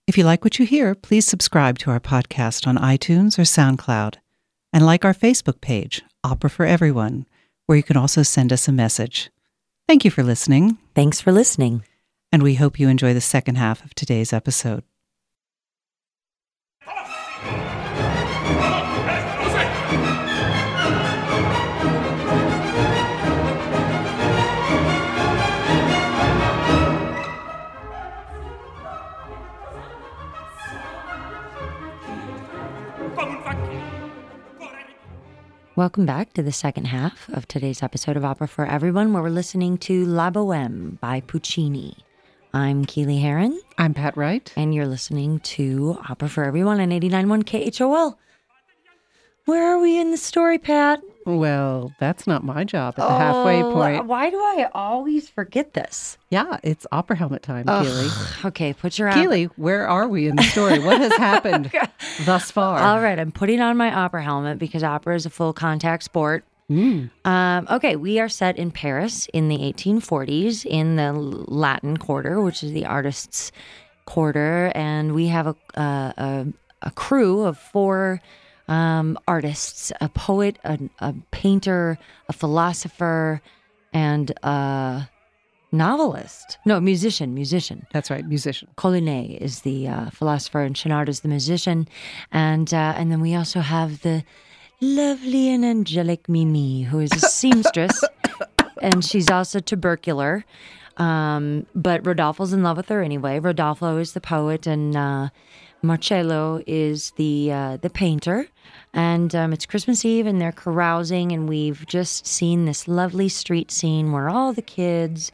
If you like what you hear, please subscribe to our podcast on iTunes or SoundCloud and like our Facebook page, Opera for Everyone, where you can also send us a message. Thank you for listening, Thanks for listening. and we hope you enjoy the second half of today's episode. Welcome back to the second half of today's episode of Opera for Everyone, where we're listening to La Boheme by Puccini. I'm Keely Heron, I'm Pat Wright. and you're listening to Opera for Everyone on 89.1 KHOL. Where are we in the story, Pat? Well, that's not my job at the halfway Oh, point. Why do I always forget this? Yeah, it's opera helmet time, Ugh. Keely. Okay, put your Keely, where are we in the story? What has happened thus far? All right, I'm putting on my opera helmet because opera is a full contact sport. Mm. Um, okay, we are set in Paris in the 1840s in the Latin Quarter, which is the artists' quarter, and we have a uh, a, a crew of four um, artists: a poet, a, a painter, a philosopher, and a novelist. No, musician, musician. That's right, musician. Colline is the uh, philosopher and Schaunard is the musician, and uh, and then we also have the lovely and angelic Mimi, who is a seamstress, and she's also tubercular. Um, but Rodolfo's in love with her anyway. Rodolfo is the poet, and uh, Marcello is the uh, the painter. And um, it's Christmas Eve, and they're carousing, and we've just seen this lovely street scene where all the kids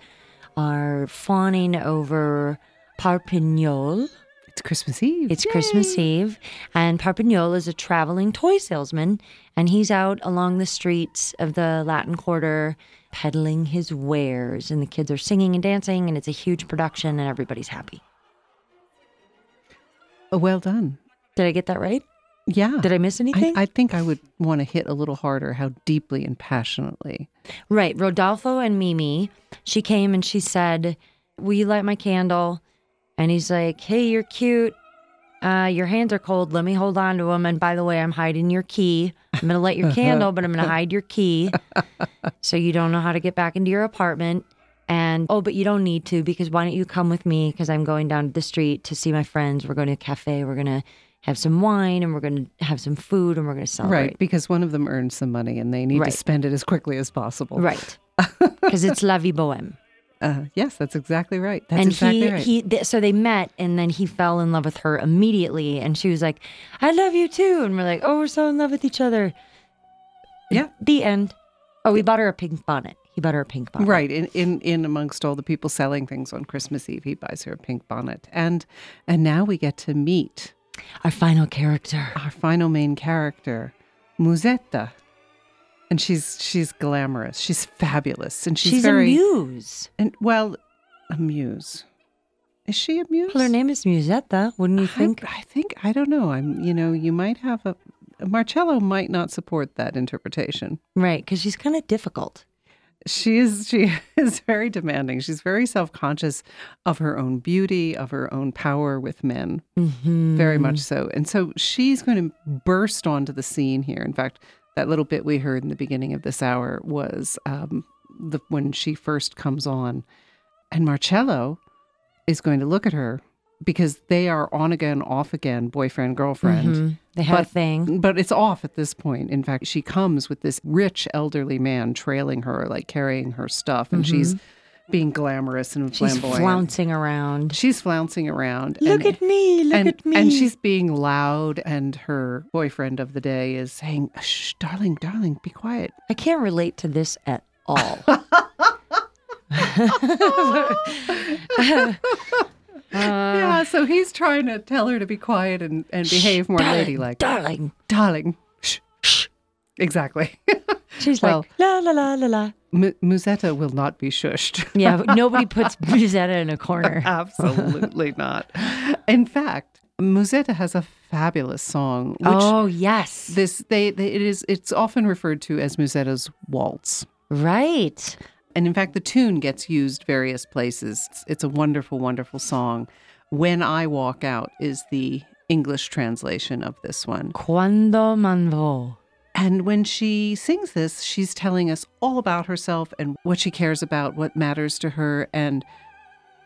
are fawning over Parpignol. It's Christmas Eve. It's Christmas Eve, and Parpignol is a traveling toy salesman, and he's out along the streets of the Latin Quarter peddling his wares, and the kids are singing and dancing, and it's a huge production, and everybody's happy. Oh, well done. Did I get that right? Yeah. Did I miss anything? I, I think I would want to hit a little harder how deeply and passionately. Right. Rodolfo and Mimi, she came and she said, Will you light my candle? And he's like, Hey, you're cute. Uh, your hands are cold. Let me hold on to them. And by the way, I'm hiding your key. I'm going to light your candle, but I'm going to hide your key. So you don't know how to get back into your apartment. And oh, but you don't need to because why don't you come with me? Because I'm going down to the street to see my friends. We're going to a cafe. We're going to have some wine and we're going to have some food and we're going to celebrate. Right. Because one of them earned some money and they need Right. to spend it as quickly as possible. Right. Because it's La Vie Boheme. Uh, yes, that's exactly right. That's and exactly he right. he th- so they met and then he fell in love with her immediately and she was like i love you too and we're like oh we're so in love with each other Yeah. the end oh we bought her a pink bonnet he bought her a pink bonnet Right. In, in in amongst all the people selling things on Christmas Eve, he buys her a pink bonnet. And and now we get to meet our final character our final main character, Musetta. And she's she's glamorous. She's fabulous. And she's, she's, very a muse and well, a muse. Is she a muse? well, her name is musetta wouldn't you I- think I, think I don't know. I'm you know, you might have a Marcello might not support that interpretation. right because she's kind of difficult She is she is very demanding. She's very self-conscious of her own beauty, of her own power with men. mm-hmm. Very much so. And so she's going to burst onto the scene here. In fact, that little bit we heard in the beginning of this hour was um, the when she first comes on, and Marcello is going to look at her because they are on again, off again, boyfriend girlfriend. Mhm. they have a thing But it's off at this point. In fact, she comes with this rich elderly man trailing her, like carrying her stuff, and she's being glamorous and she's flamboyant. She's flouncing around She's flouncing around. look and, at me look and, at me and she's being loud, and her boyfriend of the day is saying, Shh, darling, darling, be quiet. i can't relate to this at all Uh, yeah, so he's trying to tell her to be quiet and, and behave more darling, ladylike. darling darling, shh, shh. Exactly. She's Well- like la la la la la. M- Musetta will not be shushed. Yeah, nobody puts Musetta in a corner. Absolutely not. In fact, Musetta has a fabulous song, which oh yes, this they, they it is it's often referred to as Musetta's waltz. right. And in fact, the tune gets used various places. It's, it's a wonderful, wonderful song. When I Walk Out is the English translation of this one. Quando m'en vo. And when she sings this, she's telling us all about herself and what she cares about, what matters to her. And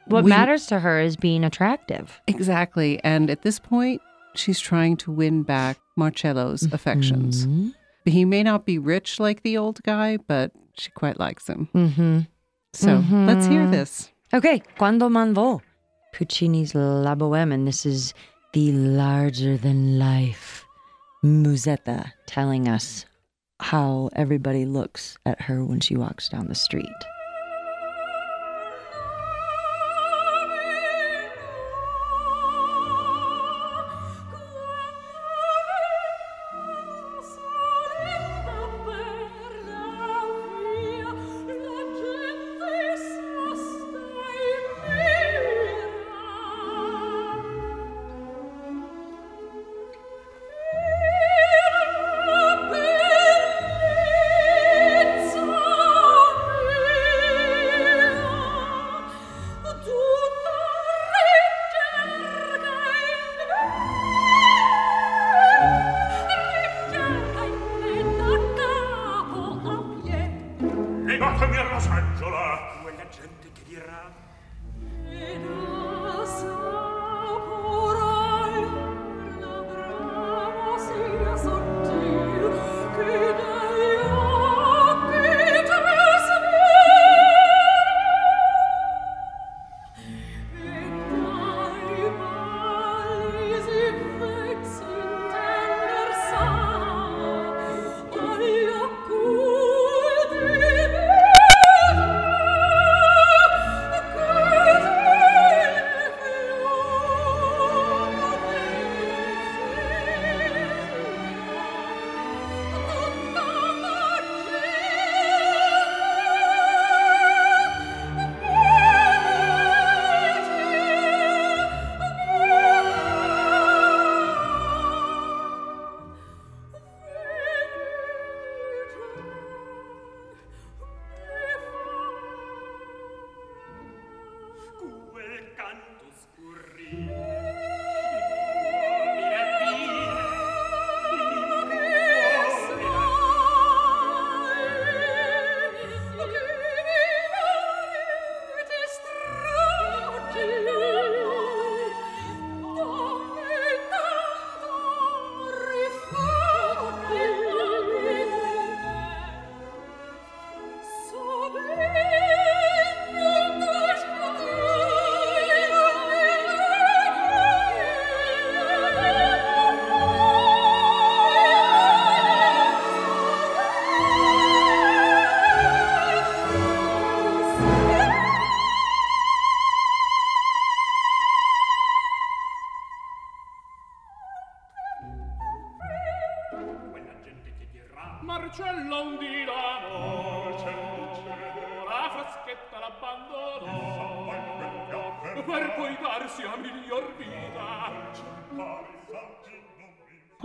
What we- matters to her is being attractive. exactly. And at this point, she's trying to win back Marcello's affections. Mhm. He may not be rich like the old guy, but she quite likes him. Mm-hmm. So let's hear this. Okay, Quando m'en vo. Puccini's La Boheme, and this is the larger than life Musetta telling us how everybody looks at her when she walks down the street.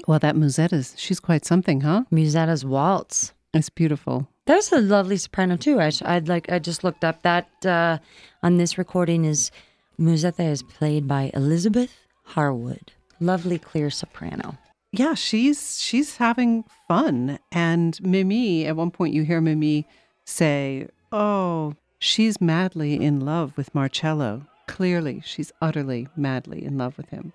Well, that Musetta's, she's quite something, huh? Musetta's Waltz. It's beautiful. There's a lovely soprano too. I, I'd like. I just looked up that uh, on this recording is Musetta is played by Elizabeth Harwood. Lovely, clear soprano. Yeah, she's she's having fun. And Mimi, at one point you hear Mimi say, Oh, she's madly in love with Marcello. Clearly, she's utterly madly in love with him.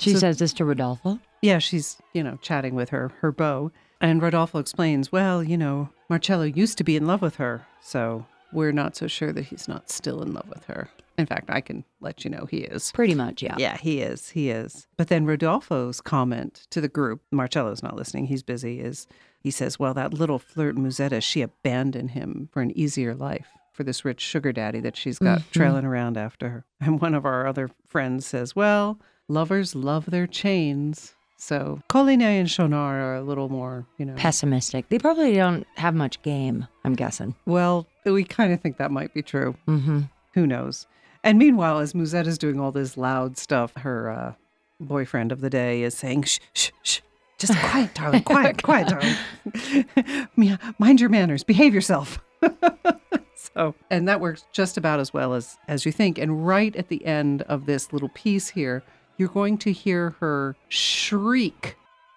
She So- says this to Rodolfo. Yeah, she's, you know, chatting with her her beau. And Rodolfo explains, well, you know, Marcello used to be in love with her, so we're not so sure that he's not still in love with her. In fact, I can let you know he is. Pretty much, yeah. Yeah, he is. He is. But then Rodolfo's comment to the group, Marcello's not listening, he's busy, is he says, Well, that little flirt Musetta, she abandoned him for an easier life, for this rich sugar daddy that she's got mm-hmm. trailing around after her. And one of our other friends says, Well, lovers love their chains. So Colline and Schaunard are a little more, you know. Pessimistic. They probably don't have much game. I'm guessing. well, we kind of think that might be true. Mm-hmm. Who knows? And meanwhile, as Musette is doing all this loud stuff, her uh, boyfriend of the day is saying, shh, shh, shh. Just quiet, darling. Quiet, quiet, darling. Mi- Mind your manners. Behave yourself. so, and that works just about as well as as you think. And right at the end of this little piece here, you're going to hear her shriek,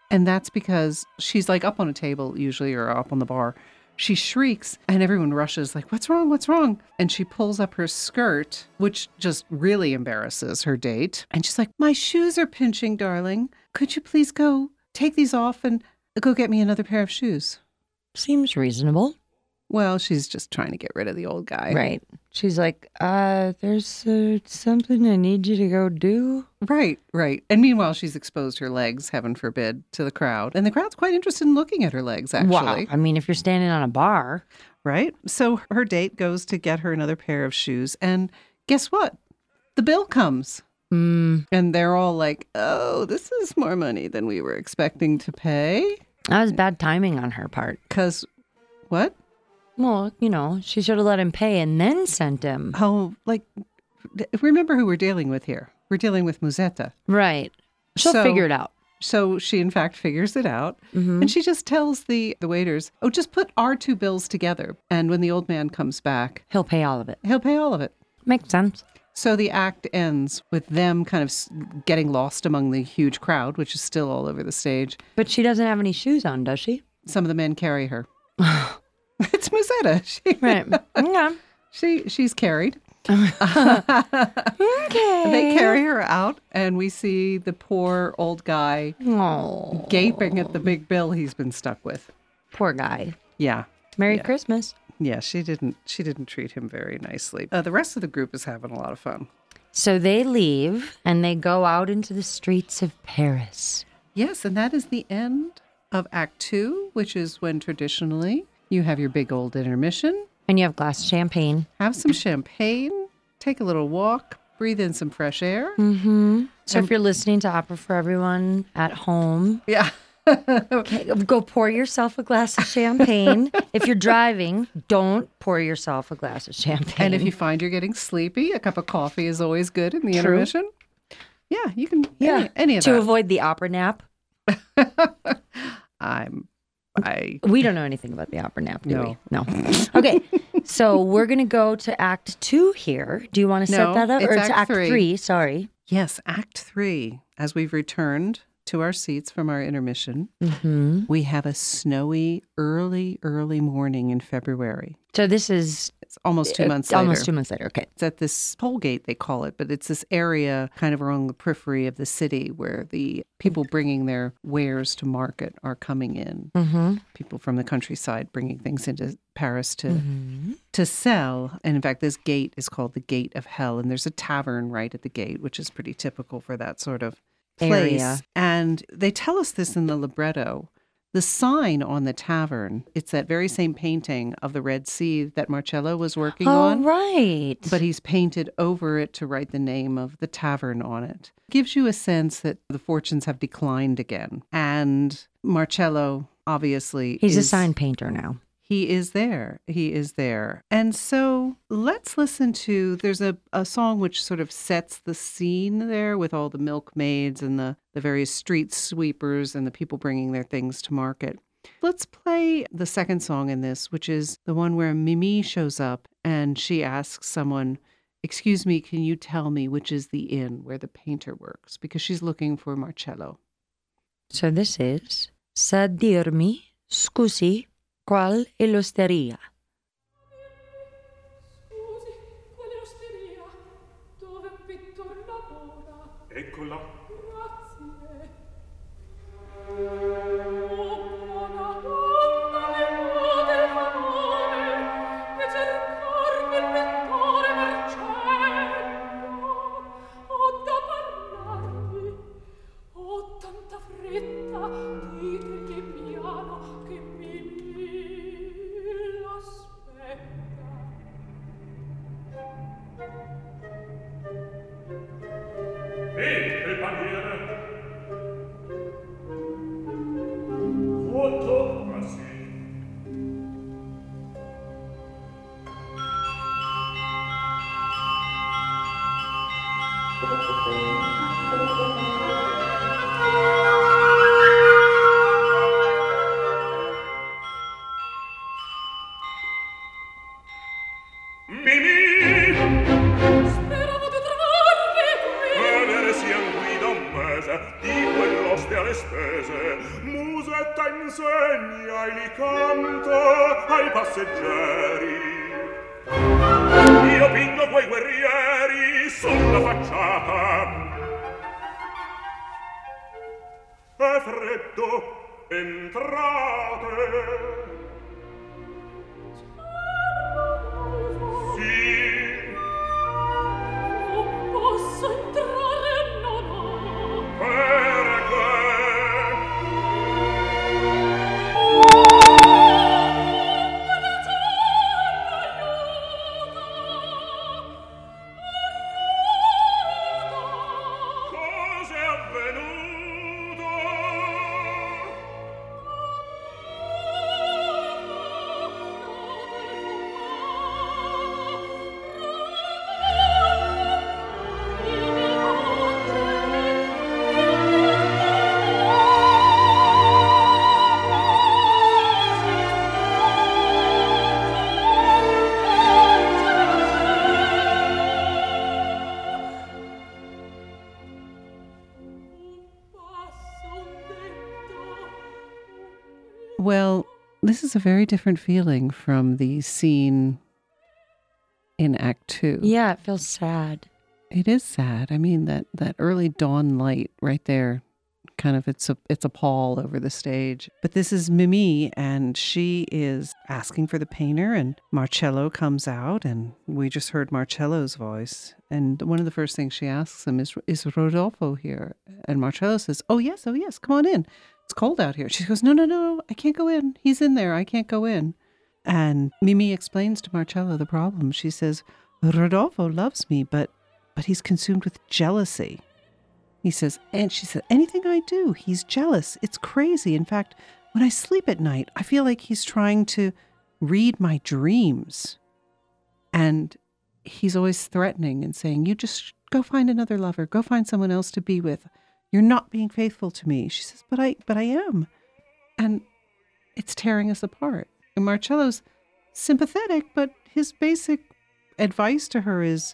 and that's because she's like up on a table usually or up on the bar. She shrieks, and everyone rushes, like, What's wrong? What's wrong? And she pulls up her skirt, which just really embarrasses her date. And she's like, My shoes are pinching, darling. Could you please go take these off and go get me another pair of shoes? Seems reasonable. Well, she's just trying to get rid of the old guy. Right. She's like, uh, there's uh, something I need you to go do. Right, right. And meanwhile, she's exposed her legs, heaven forbid, to the crowd. And the crowd's quite interested in looking at her legs, actually. Wow. I mean, if you're standing on a bar, Right? So her date goes to get her another pair of shoes. And guess what? The bill comes. mm, And they're all like, oh, this is more money than we were expecting to pay. that was bad timing on her part. Because what? Well, you know, she should have let him pay and then sent him. Oh, like, remember who we're dealing with here. We're dealing with Musetta. Right. She'll So- figure it out. So she, in fact, figures it out. Mm-hmm. And she just tells the, the waiters, oh, just put our two bills together. And when the old man comes back, He'll pay all of it. he'll pay all of it. Makes sense. So the act ends with them kind of getting lost among the huge crowd, which is still all over the stage. But she doesn't have any shoes on, does she? Some of the men carry her. Musetta. She, Right. yeah. she she's carried. Well, we see the poor old guy Oh, gaping at the big bill he's been stuck with. poor guy. Yeah. Merry Yeah. Christmas. Yeah, she didn't she didn't treat him very nicely. Uh, the rest of the group is having a lot of fun. So they leave and they go out into the streets of Paris. Yes, and that is the end of Act 2, which is when traditionally you have your big old intermission, And you have a glass of champagne. have some champagne, take a little walk, breathe in some fresh air. Mm-hmm. So if you're listening to Opera for Everyone at home, Yeah. okay, go pour yourself a glass of champagne. if you're driving, don't pour yourself a glass of champagne. And if you find you're getting sleepy, a cup of coffee is always good in the True. intermission. Yeah, you can yeah, any, any of to that. avoid the opera nap. I'm I We don't know anything about the opera nap, do No. we? No. Okay. so we're gonna go to Act Two here. Do you want to set that up, it's or Act to Act three. Three? Sorry. Yes, Act 3 as we've returned to our seats from our intermission. hmm We have a snowy early early morning in February. So this is It's almost 2 uh, months later. almost two months later. Okay. It's at this toll gate, they call it, but it's this area kind of along the periphery of the city where the people bringing their wares to market are coming in. Mm-hmm. People from the countryside bringing things into Paris to Mm-hmm. to sell. And in fact, this gate is called the Gate of Hell, and there's a tavern right at the gate, which is pretty typical for that sort of place. Area. And they tell us this in the libretto. The sign on the tavern, it's that very same painting of the Red Sea that Marcello was working Oh on. right. But he's painted over it to write the name of the tavern on it. Gives you a sense that the fortunes have declined again. And Marcello obviously he's a sign painter now. He is there. He is there. And so let's listen to there's a, a song which sort of sets the scene there with all the milkmaids and the, the various street sweepers and the people bringing their things to market. Let's play the second song in this, which is the one where Mimi shows up and she asks someone, Excuse me, can you tell me which is the inn where the painter works? Because she's looking for Marcello. So this is Sa dirmi, scusi, ¿Cuál ilustraría? di quell'oste alle spese musetta insegna e li canta ai passeggeri. Io pingo quei guerrieri sulla facciata. È freddo entrate. Is a very different feeling from the scene in Act Two. Yeah, it feels sad. It is sad. I mean that that early dawn light right there, kind of it's a it's a pall over the stage. But this is Mimi, and she is asking for the painter, and Marcello comes out, and we just heard Marcello's voice. And one of the first things she asks him is, "Is Rodolfo here?" And Marcello says, "Oh yes, oh yes, come on in. It's cold out here." She goes, "No, no, no, I can't go in. He's in there. I can't go in." And Mimi explains to Marcello the problem. She says, Rodolfo loves me, but but he's consumed with jealousy. He says, and she said, anything I do, he's jealous. It's crazy. In fact, when I sleep at night, I feel like he's trying to read my dreams. And he's always threatening and saying, You just go find another lover, go find someone else to be with. You're not being faithful to me. She says, But I but I am. And it's tearing us apart. And Marcello's sympathetic, but his basic advice to her is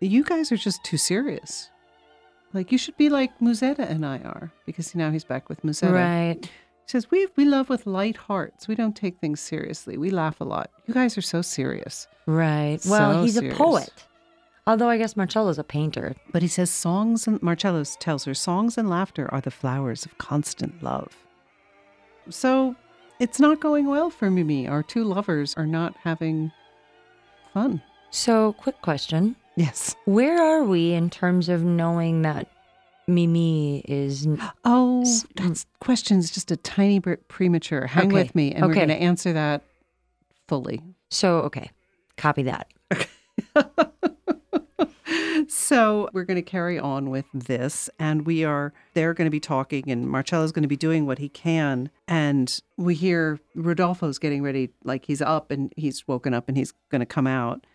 you guys are just too serious. Like you should be like Musetta and I are, because now he's back with Musetta. Right. He says, We we love with light hearts. We don't take things seriously. We laugh a lot. You guys are so serious. Right. Well, So he's serious. a poet. Although I guess Marcello's a painter. But he says songs and Marcello tells her songs and laughter are the flowers of constant love. So it's not going well for Mimi. Our two lovers are not having fun. So, quick question. Yes. Where are we in terms of knowing that Mimi is Oh, that question's just a tiny bit premature. Hang Okay. with me, and we're Okay. going to answer that fully. so okay. Copy that. so we're going to carry on with this, and we are they're going to be talking, and Marcello's going to be doing what he can, and we hear Rodolfo's getting ready, like he's up and he's woken up and he's going to come out,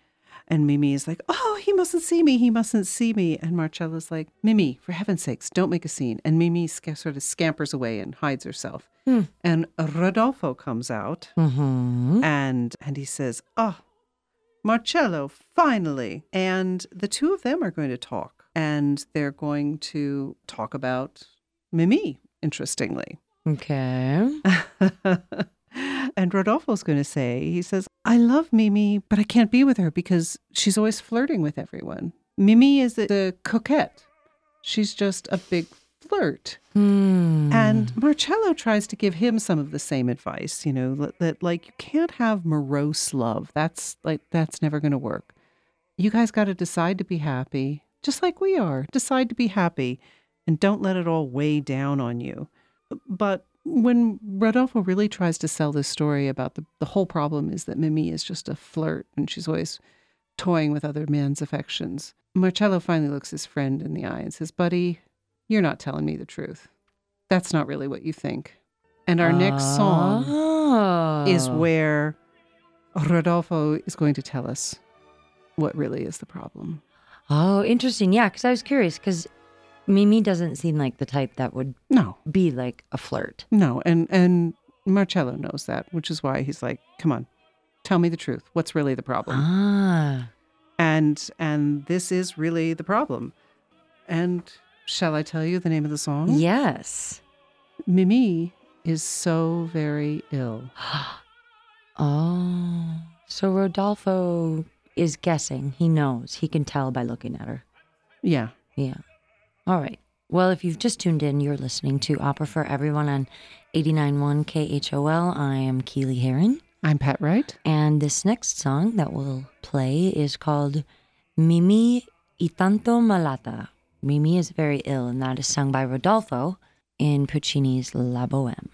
and Mimi is like, "Oh, he mustn't see me, he mustn't see me," and Marcello's like, "Mimi, for heaven's sakes, don't make a scene," and Mimi sca- sort of scampers away and hides herself, and Rodolfo comes out, Mm-hmm. and and he says, "Ah, Marcello, finally!" And the two of them are going to talk, and they're going to talk about Mimi. Interestingly, Okay. and Rodolfo's going to say, he says, "I love Mimi, but I can't be with her because she's always flirting with everyone. Mimi is the, the coquette. She's just a big flirt." Hmm. And Marcello tries to give him some of the same advice, you know, that, that like you can't have morose love. That's like that's never going to work. You guys got to decide to be happy, just like we are. Decide to be happy and don't let it all weigh down on you. But when Rodolfo really tries to sell this story about the the whole problem is that Mimi is just a flirt and she's always toying with other men's affections. Marcello finally looks his friend in the eye and says, "Buddy, you're not telling me the truth. That's not really what you think. And our next song is Oh. where Rodolfo is going to tell us what really is the problem. Oh, interesting. Yeah, because I was curious because Mimi doesn't seem like the type that would No, be like a flirt. no, and and Marcello knows that, which is why he's like, "Come on, tell me the truth. What's really the problem?" Ah. And and this is really the problem. And shall I tell you the name of the song? Yes. Mimi is so very ill. Oh. So Rodolfo is guessing. He knows. He can tell by looking at her. Yeah. Yeah. All right. Well, if you've just tuned in, you're listening to Opera for Everyone on 89.1 KHOL. I am Keely Heron. I'm Pat Wright. And this next song that we'll play is called Mimi è tanto malata. Mimi is very ill, and that is sung by Rodolfo in Puccini's La Boheme.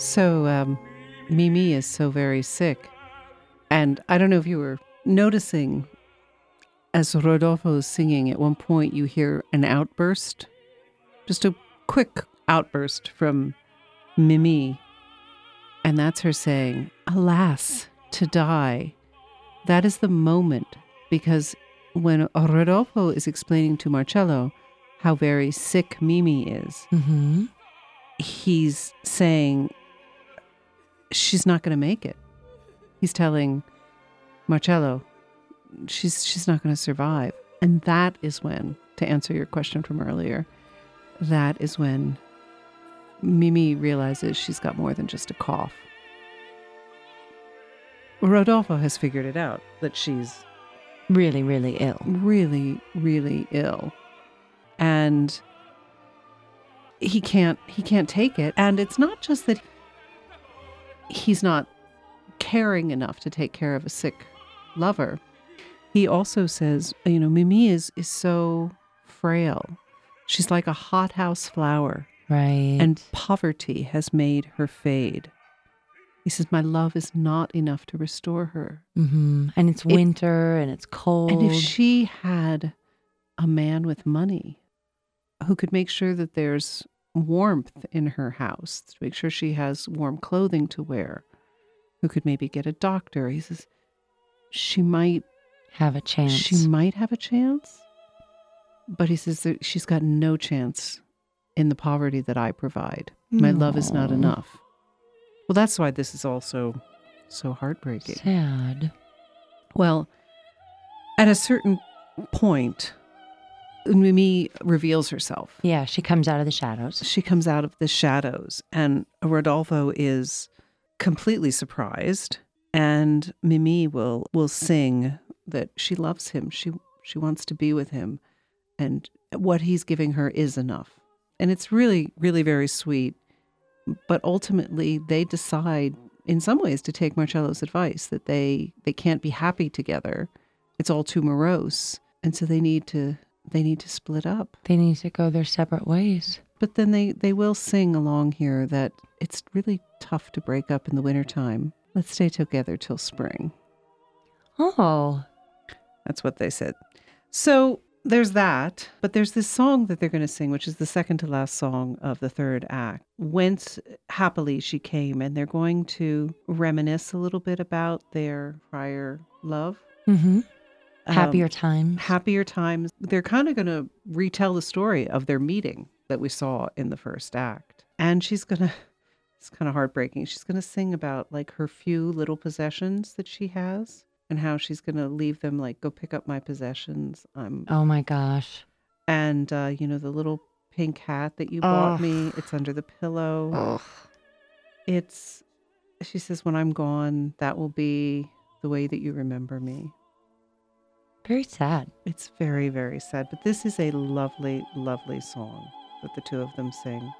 So, um, Mimi is so very sick. And I don't know if you were noticing as Rodolfo is singing, at one point you hear an outburst, just a quick outburst from Mimi. And that's her saying, Alas, to die. That is the moment because when Rodolfo is explaining to Marcello how very sick Mimi is, Mm-hmm. he's saying she's not going to make it. He's telling Marcello she's she's not going to survive. And that is when to answer your question from earlier, that is when Mimi realizes she's got more than just a cough. Rodolfo has figured it out that she's Really, really ill. really really ill and he can't he can't take it and it's not just that he's not caring enough to take care of a sick lover he also says you know mimi is is so frail she's like a hothouse flower Right. and poverty has made her fade he says my love is not enough to restore her Mm-hmm. And it's winter and it's cold. And if she had a man with money who could make sure that there's warmth in her house, to make sure she has warm clothing to wear, who could maybe get a doctor, he says she might have a chance. she might have a chance. But he says that she's got no chance in the poverty that I provide. My love is not enough. Well, that's why this is also so heartbreaking. Sad. Well, at a certain point, Mimi reveals herself. Yeah, she comes out of the shadows. She comes out of the shadows, and Rodolfo is completely surprised. And Mimi will will sing that she loves him. She she wants to be with him, and what he's giving her is enough. And it's really really very sweet. But ultimately, they decide in some ways to take Marcello's advice that they they can't be happy together. It's all too morose, and so they need to they need to split up. They need to go their separate ways. But then they they will sing along here that it's really tough to break up in the wintertime. Let's stay together till spring. Oh, That's what they said. So there's that, but there's this song that they're going to sing, which is the second to last song of the third act. Whence happily she came, and they're going to reminisce a little bit about their prior love. mm-hmm. Um, happier times. happier times. They're kind of going to retell the story of their meeting that we saw in the first act. And she's going to, it's kind of heartbreaking. She's going to sing about like her few little possessions that she has and how she's going to leave them, like, go pick up my possessions. I'm, oh my gosh. and, uh, you know, the little pink hat that you bought Ugh. me, it's under the pillow. Ugh. It's, she says, when I'm gone, that will be the way that you remember me. Very sad. It's very, very sad, but this is a lovely, lovely song that the two of them sing.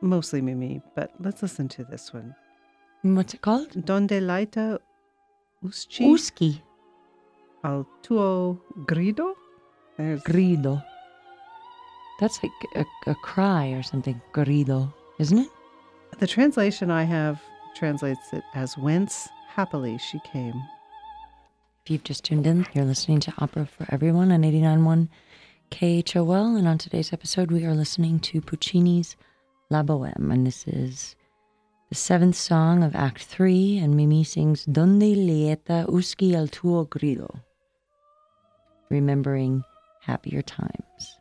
Mostly Mimi, but let's listen to this one. What's it called? Donde lieta usci Uski. al tuo grido? There's Grido. That's like a, a cry or something. Grido, isn't it? the translation I have translates it as whence happily she came. If you've just tuned in, you're listening to Opera for Everyone on 89.1 KHOL. And on today's episode, we are listening to Puccini's La Boheme. And this is the seventh song of Act 3. And Mimi sings Donde lieta usci al tuo grido, remembering happier times.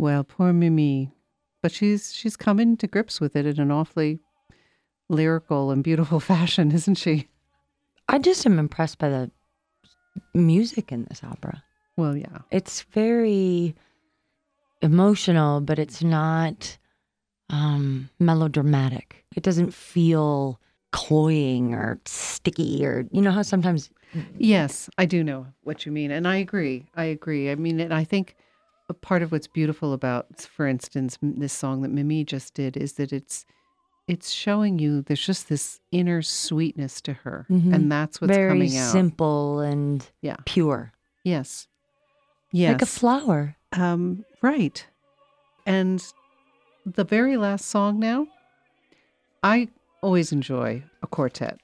Well, poor Mimi, but she's she's coming to grips with it in an awfully lyrical and beautiful fashion, isn't she? I just am impressed by the music in this opera. Well, yeah. It's very emotional, but it's not um, melodramatic. It doesn't feel cloying or sticky or you know how sometimes Yes, I do know what you mean, and I agree. I agree. I mean, and I think part of what's beautiful about, for instance, this song that Mimi just did is that it's it's showing you there's just this inner sweetness to her, Mhm. and that's what's very coming out. simple and Yeah. pure, Yes, yes, like a flower. um, right. And the very last song now, I always enjoy a quartet.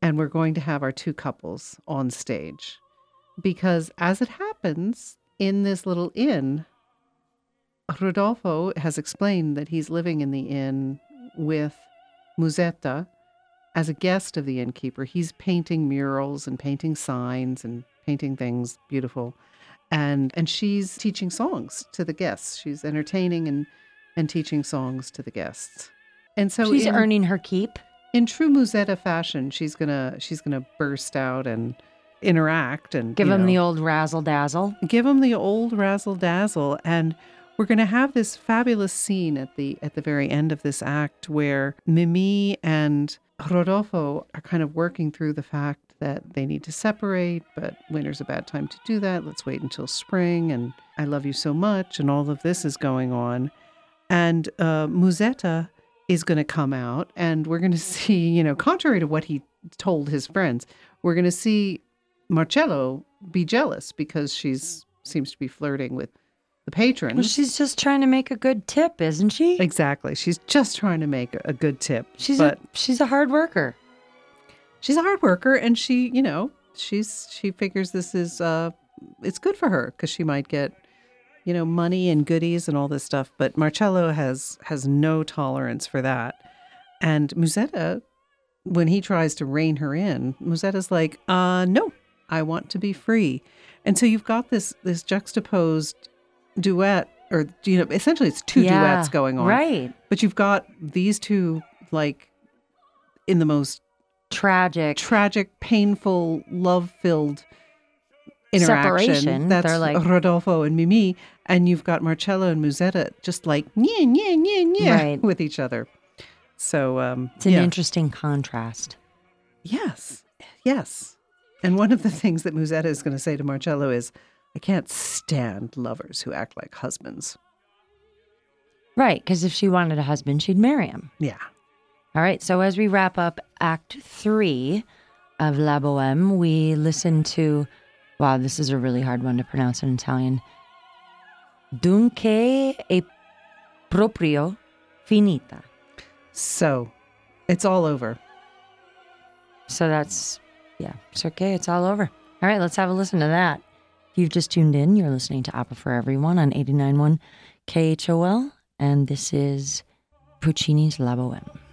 And we're going to have our two couples on stage because, as it happens in this little inn, Rodolfo has explained that he's living in the inn with Musetta as a guest of the innkeeper. He's painting murals and painting signs and painting things beautiful and and she's teaching songs to the guests. She's entertaining and and teaching songs to the guests. And so She's in, earning her keep. in true Musetta fashion, she's gonna she's gonna burst out and interact and Give them know, the old razzle dazzle. give them the old razzle dazzle and we're going to have this fabulous scene at the at the very end of this act where Mimi and Rodolfo are kind of working through the fact that they need to separate, but winter's a bad time to do that. Let's wait until spring and I love you so much and all of this is going on. And uh, Musetta is going to come out and we're going to see, you know, contrary to what he told his friends, we're going to see Marcello be jealous because she's seems to be flirting with the patron. Well, she's just trying to make a good tip, isn't she? exactly. She's just trying to make a, good tip. She's but a she's a hard worker. she's a hard worker and she, you know, she's she figures this is uh it's good for her because she might get you know money and goodies and all this stuff but marcello has has no tolerance for that and musetta when he tries to rein her in musetta's like uh no i want to be free and so you've got this this juxtaposed duet or you know essentially it's two Yeah, duets going on Right. but you've got these two like in the most Tragic. tragic, painful, love-filled interaction. Separation. That's They're like- Rodolfo and Mimi, and you've got Marcello and Musetta just like yeah, yeah, yeah, yeah Right. with each other. So um, It's an yeah. interesting contrast. yes, yes. And one of the things that Musetta is going to say to Marcello is, "I can't stand lovers who act like husbands." Right, because if she wanted a husband, she'd marry him. Yeah. All right, so as we wrap up Act Three of La Boheme, we listen to, wow, this is a really hard one to pronounce in Italian. Dunque è proprio finita. So it's all over. So that's, yeah, it's okay. It's all over. All right, let's have a listen to that. If you've just tuned in, you're listening to Opera for Everyone on 89.1 KHOL, and this is Puccini's La Boheme.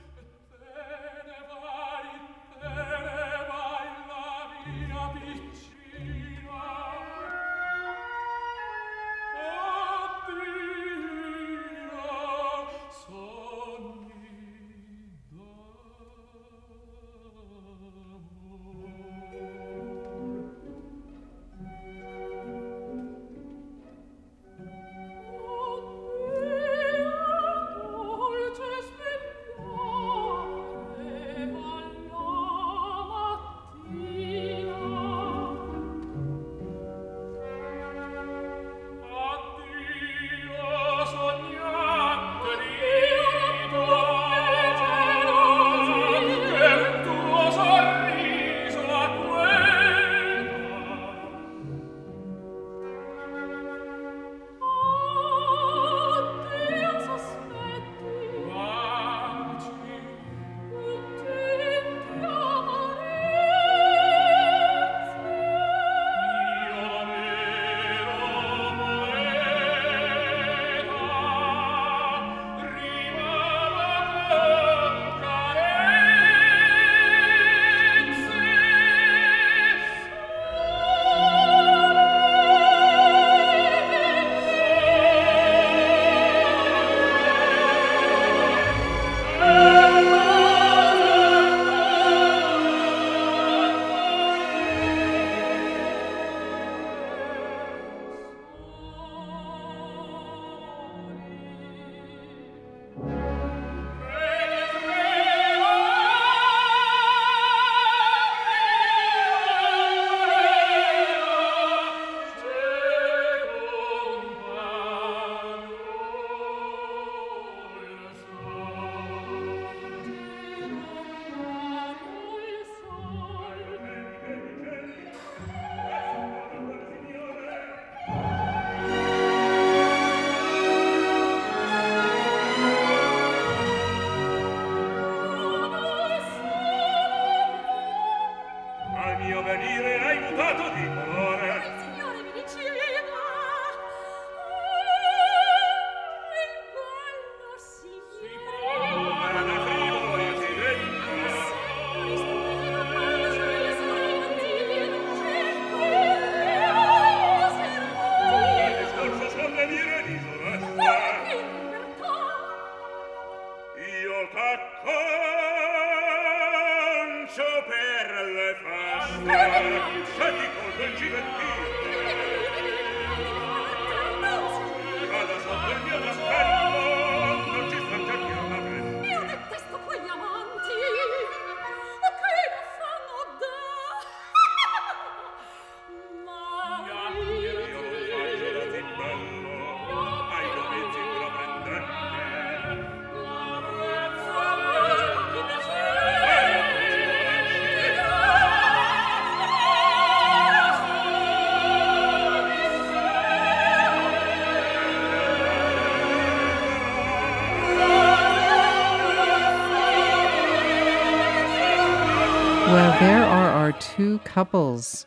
Couples.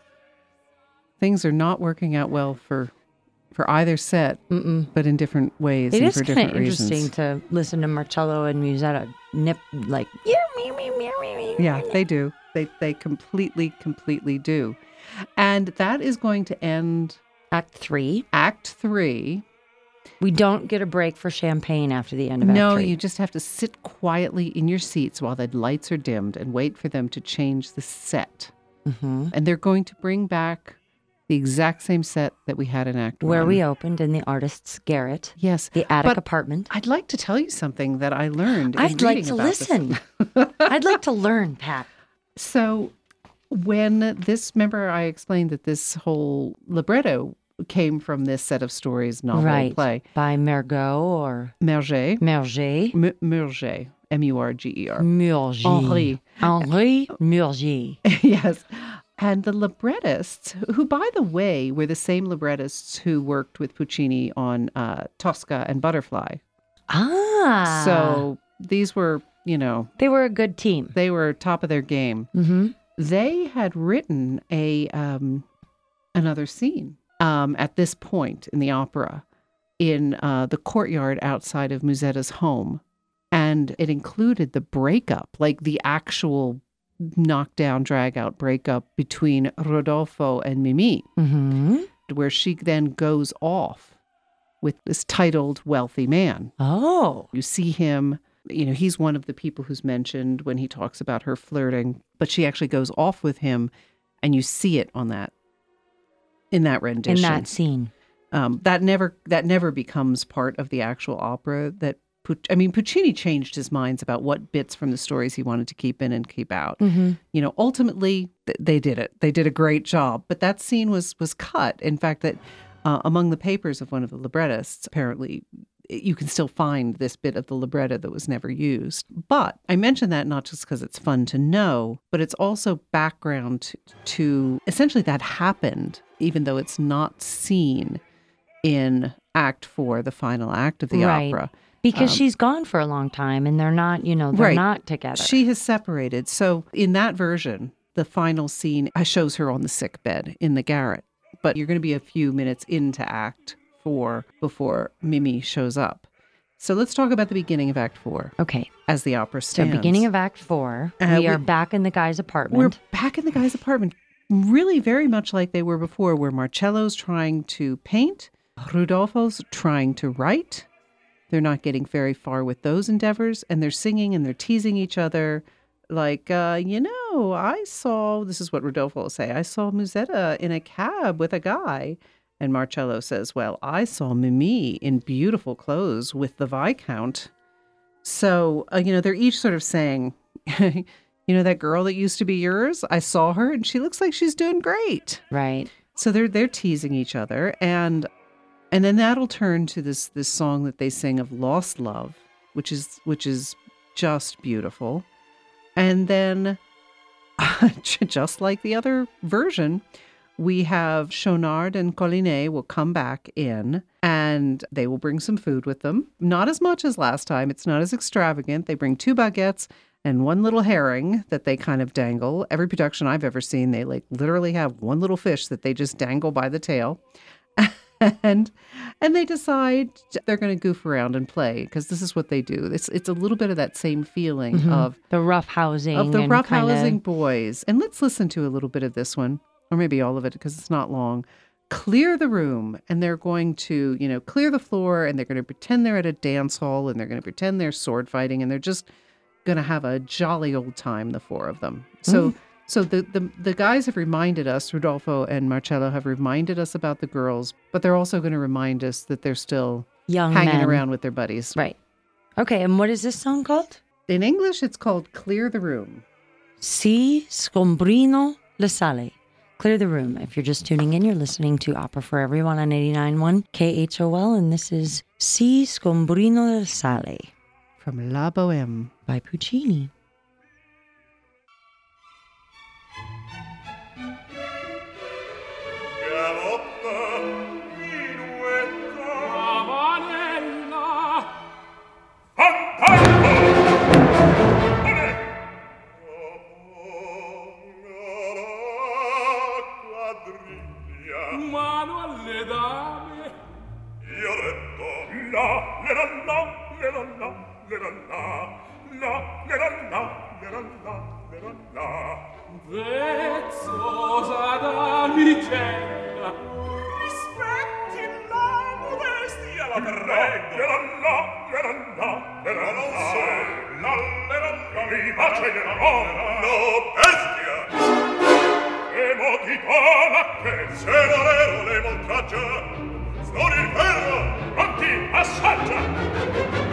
Things are not working out well for for either set, Mm-mm. but in different ways It and is for kind different of interesting reasons. to listen to Marcello and Musetta nip like Yeah, they do. They they completely completely do. And that is going to end Act three. Act 3. We don't get a break for champagne after the end of Act Three. No, you just have to sit quietly in your seats while the lights are dimmed and wait for them to change the set. Hmm And they're going to bring back the exact same set that we had in Act Where 1. we opened in the artist's garret, Yes. the attic But apartment. I'd like to tell you something that I learned. in I'd like to listen. I'd like to learn, Pat. So, when this, remember, I explained that this whole libretto came from this set of stories, novel, right. play. By Mergot or Merger, Merger. M- M U R G E R. Murger. Henri. Henri Murger. yes. And the librettists, who, by the way, were the same librettists who worked with Puccini on uh, Tosca and Butterfly. Ah. So these were, you know, they were a good team. they were top of their game. Mm-hmm. They had written a um, another scene um, at this point in the opera in uh, the courtyard outside of Musetta's home, and it included the breakup, like the actual knockdown, drag out breakup between Rodolfo and Mimi, Mm-hmm. where she then goes off with this titled wealthy man. Oh. You see him, you know, he's one of the people who's mentioned when he talks about her flirting, but she actually goes off with him and you see it on that in that rendition. In that scene. um, that never that never becomes part of the actual opera that I mean Puccini changed his minds about what bits from the stories he wanted to keep in and keep out. Mm-hmm. You know, ultimately th- they did it. They did a great job, but that scene was was cut. In fact, that uh, among the papers of one of the librettists, apparently you can still find this bit of the libretto that was never used. But I mention that not just because it's fun to know, but it's also background to, to essentially that happened, even though it's not seen in Act Four, the final act of the Right. opera. Because Um, she's gone for a long time and they're not, you know, they're Right. not together. She has separated. So in that version, the final scene uh, shows her on the sick bed in the garret. But you're going to be a few minutes into Act Four before Mimi shows up. So let's talk about the beginning of Act Four okay. as the opera So stands. beginning of Act Four, Uh, we are back in the guy's apartment. We're back in the guy's apartment, really very much like they were before, where Marcello's trying to paint, Rodolfo's trying to write. They're not getting very far with those endeavors, and they're singing and they're teasing each other. Like, uh, you know, I saw, this is what Rodolfo will say, I saw Musetta in a cab with a guy. And Marcello says, Well, I saw Mimi in beautiful clothes with the Viscount. So, uh, you know, they're each sort of saying, you know, that girl that used to be yours, I saw her and she looks like she's doing great. right. So they're they're teasing each other and and then that'll turn to this this song that they sing of lost love, which is which is just beautiful. And then just like the other version, we have Schaunard and Colline will come back in and they will bring some food with them. Not as much as last time. It's not as extravagant. They bring two baguettes and one little herring that they kind of dangle. Every production I've ever seen, they like literally have one little fish that they just dangle by the tail. and and they decide they're going to goof around and play because this is what they do. It's it's a little bit of that same feeling Mhm. of the rough housing of the rough housing boys. And let's listen to a little bit of this one, or maybe all of it because it's not long. Clear the room, and they're going to, you know, clear the floor, and they're going to pretend they're at a dance hall, and they're going to pretend they're sword fighting, and they're just going to have a jolly old time, the four of them. So, so the, the the guys have reminded us, Rodolfo and Marcello have reminded us about the girls, but they're also going to remind us that they're still young hanging men. around with their buddies. Right. Okay, and what is this song called? In English, it's called "Clear the Room." Si sgombrino le sale. Clear the room. If you're just tuning in, you're listening to Opera for Everyone on 89.1 KHOL, and this is Si sgombrino le sale From La Boheme. by Puccini. prezzosa damicella rispetti la modestia la prego la la la la la la non so la la la la mi pace ne no bestia e mo ti che se le montraggia stori il ferro pronti assaggia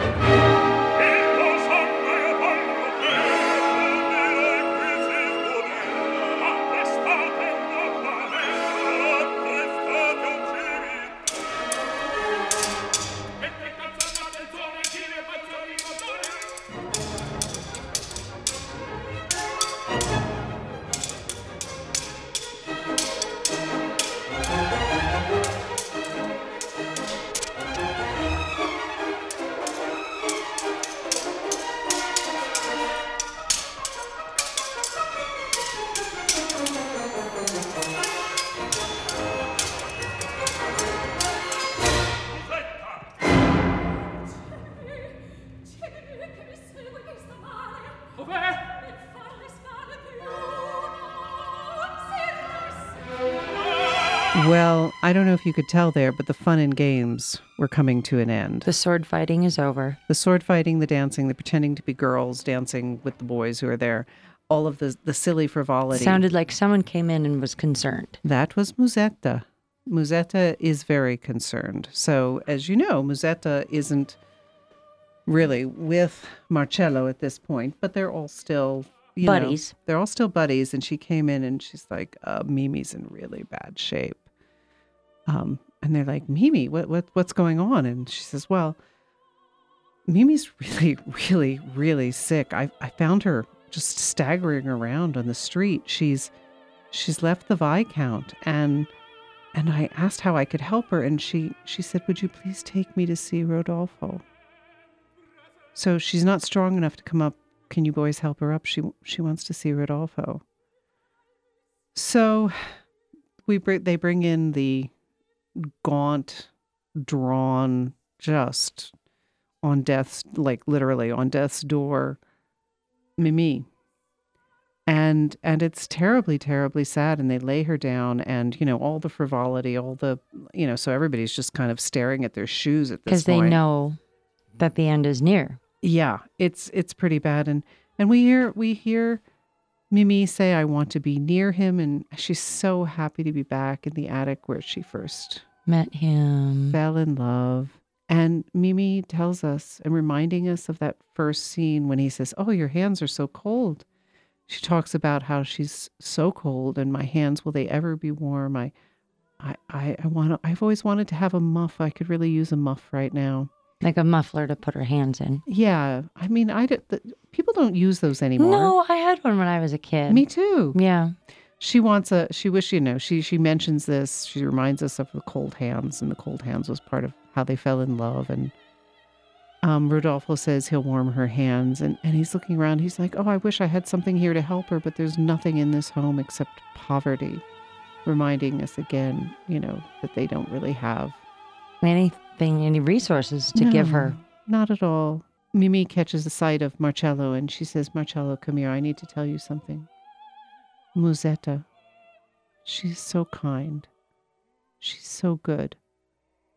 I don't know if you could tell there, but the fun and games were coming to an end. The sword fighting is over. the sword fighting, the dancing, the pretending to be girls dancing with the boys who are there, all of the the silly frivolity. Sounded like someone came in and was concerned. that was Musetta. Musetta is very concerned. So, as you know, Musetta isn't really with Marcello at this point, but they're all still you know, Buddies. they're all still buddies. And she came in and she's like, uh, "Mimi's in really bad shape." Um, and they're like, "Mimi, what what what's going on?" And she says, "Well." Mimi's really, really, really sick. I I found her just staggering around on the street. She's she's left the Viscount and and I asked how I could help her and she she said, "Would you please take me to see Rodolfo?" So she's not strong enough to come up. Can you boys help her up? She she wants to see Rodolfo. So we bring they bring in the gaunt, drawn, just on death's like literally on death's door mimi and and it's terribly terribly sad and they lay her down and you know all the frivolity all the you know so everybody's just kind of staring at their shoes at this Because they know that the end is near. yeah it's it's pretty bad and and we hear we hear mimi say i want to be near him and she's so happy to be back in the attic where she first Met him. fell in love. And Mimi tells us and reminding us of that first scene when he says, Oh, your hands are so cold. She talks about how she's so cold and my hands, will they ever be warm? I I I, I want I've always wanted to have a muff. I could really use a muff right now. Like a muffler to put her hands in. Yeah. I mean, I the, people don't use those anymore. No, I had one when I was a kid. Me too. Yeah. She wants a she wish you know, she she mentions this. She reminds us of the cold hands, and the cold hands was part of how they fell in love. And um Rodolfo says he'll warm her hands and, and he's looking around, he's like, Oh, I wish I had something here to help her, but there's nothing in this home except poverty. Reminding us again, you know, that they don't really have Anything, any resources to give her. Not at all. Mimi catches a sight of Marcello and she says, Marcello, come here. I need to tell you something. Musetta, she's so kind. She's so good.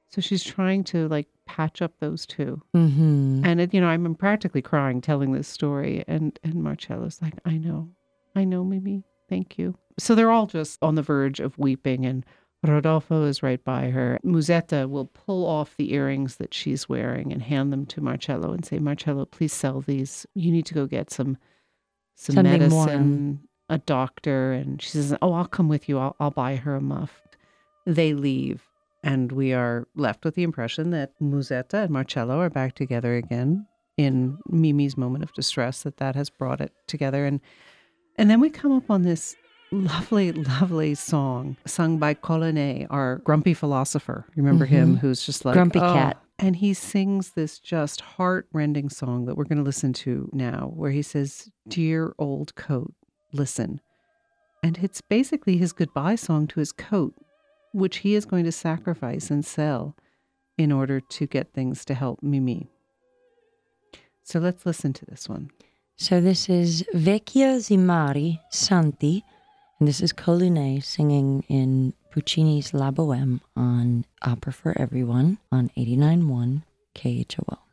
So she's trying to like patch up those two. Mm-hmm. And it, you know, I'm practically crying telling this story. And and Marcello's like, I know, I know, Mimi. Thank you. So they're all just on the verge of weeping, and Rodolfo is right by her. Musetta will pull off the earrings that she's wearing and hand them to Marcello and say, Marcello, please sell these. You need to go get some some Something medicine, warm. a doctor. And she says, Oh, I'll come with you. I'll I'll buy her a muff. They leave. And we are left with the impression that Musetta and Marcello are back together again in Mimi's moment of distress, that that has brought it together. And and then we come up on this lovely, lovely song sung by Colline, our grumpy philosopher. You Remember him, mm-hmm. who's just like Grumpy "Oh." cat. And he sings this just heart-rending song that we're going to listen to now, where he says, "Dear old coat, listen." And it's basically his goodbye song to his coat, which he is going to sacrifice and sell in order to get things to help Mimi. So let's listen to this one. So this is Vecchia Zimarra Senti, and this is Colline singing in Puccini's La Boheme on Opera for Everyone on 89.1 KHOL.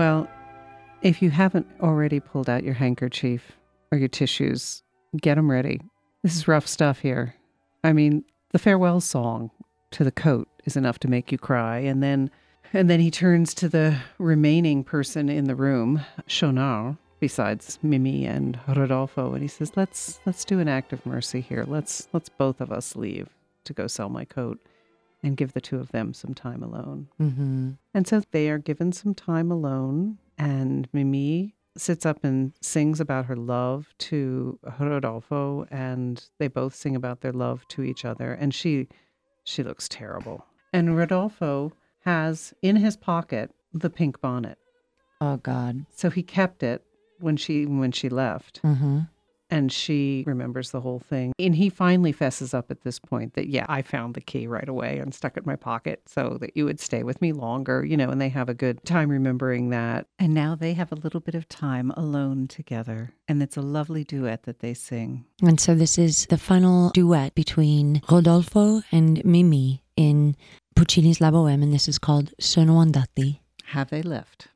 Well, if you haven't already pulled out your handkerchief or your tissues, get them ready. This is rough stuff here. I mean, the farewell song to the coat is enough to make you cry, and then and then he turns to the remaining person in the room, Schaunard, besides Mimi and Rodolfo, and he says, "Let's let's do an act of mercy here. Let's let's both of us leave to go sell my coat and give the two of them some time alone." Mm-hmm. And so they are given some time alone, and Mimi sits up and sings about her love to Rodolfo, and they both sing about their love to each other. And she, she looks terrible. And Rodolfo has in his pocket the pink bonnet, Oh God. so he kept it when she when she left, Mm-hmm. And she remembers the whole thing. And he finally fesses up at this point that yeah, I found the key right away and stuck it in my pocket so that you would stay with me longer, you know. And they have a good time remembering that. And now they have a little bit of time alone together, and it's a lovely duet that they sing. And so this is the final duet between Rodolfo and Mimi in Puccini's La Boheme, and this is called Sono andati. Have they left?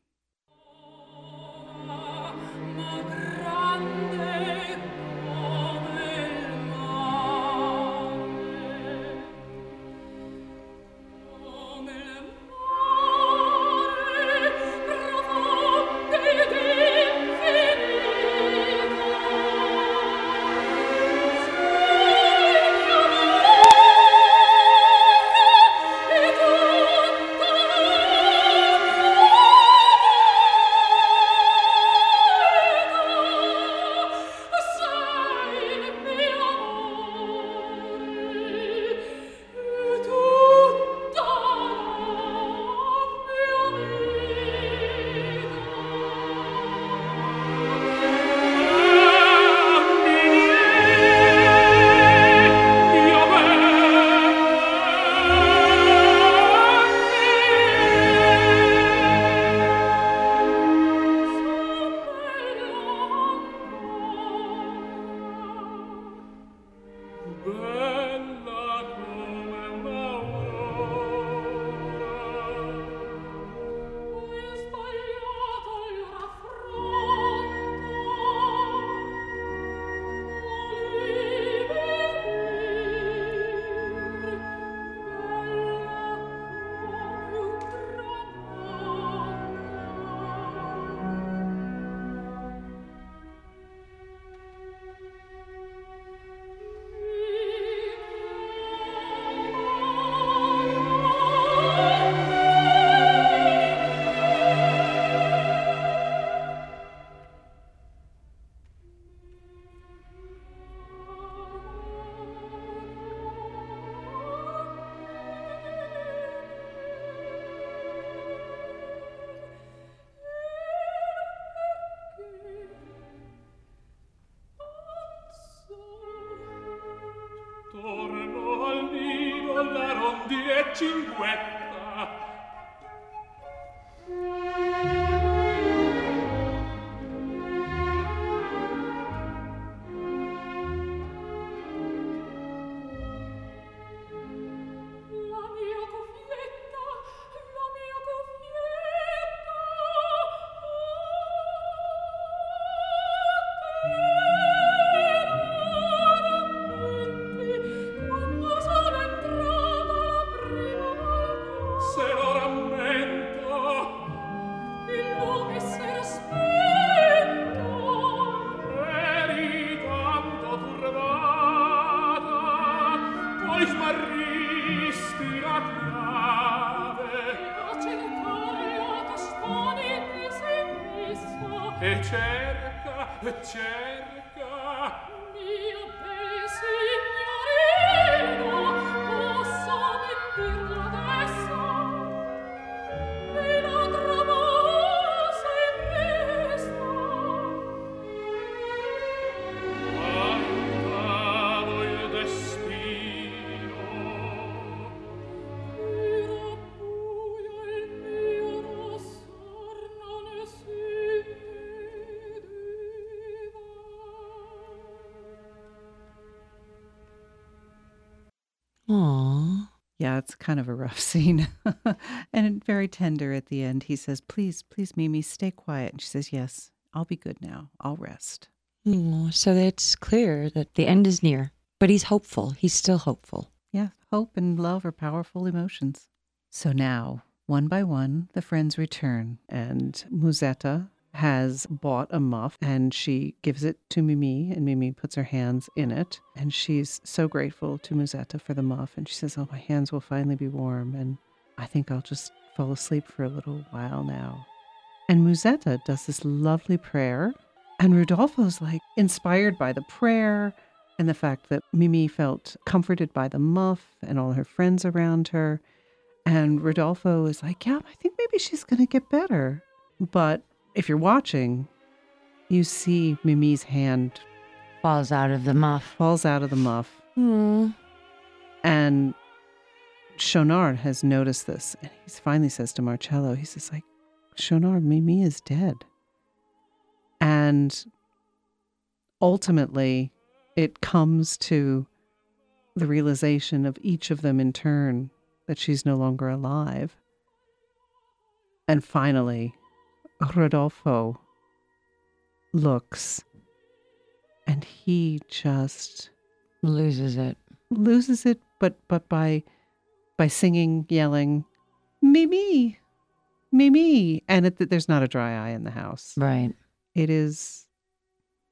Kind of a rough scene and very tender at the end. He says, Please, please, Mimi, stay quiet. And she says, Yes, I'll be good now. I'll rest. Aw, So it's clear that the end is near, but he's hopeful. He's still hopeful. Yeah, hope and love are powerful emotions. So now, one by one, the friends return, and Musetta has bought a muff and she gives it to Mimi, and Mimi puts her hands in it. And she's so grateful to Musetta for the muff. And she says, Oh, my hands will finally be warm, and I think I'll just fall asleep for a little while now. And Musetta does this lovely prayer, and Rodolfo's like inspired by the prayer and the fact that Mimi felt comforted by the muff and all her friends around her. And Rodolfo is like, Yeah, I think maybe she's going to get better. But if you're watching, you see Mimi's hand Falls out of the muff. falls out of the muff. Aw. And Schaunard has noticed this. And he finally says to Marcello, he says, like, Schaunard, Mimi is dead. And ultimately, it comes to the realization of each of them in turn that she's no longer alive. And finally, Rodolfo looks and he just Loses it. loses it but but by by singing yelling mimi mimi and it, there's not a dry eye in the house Right. it is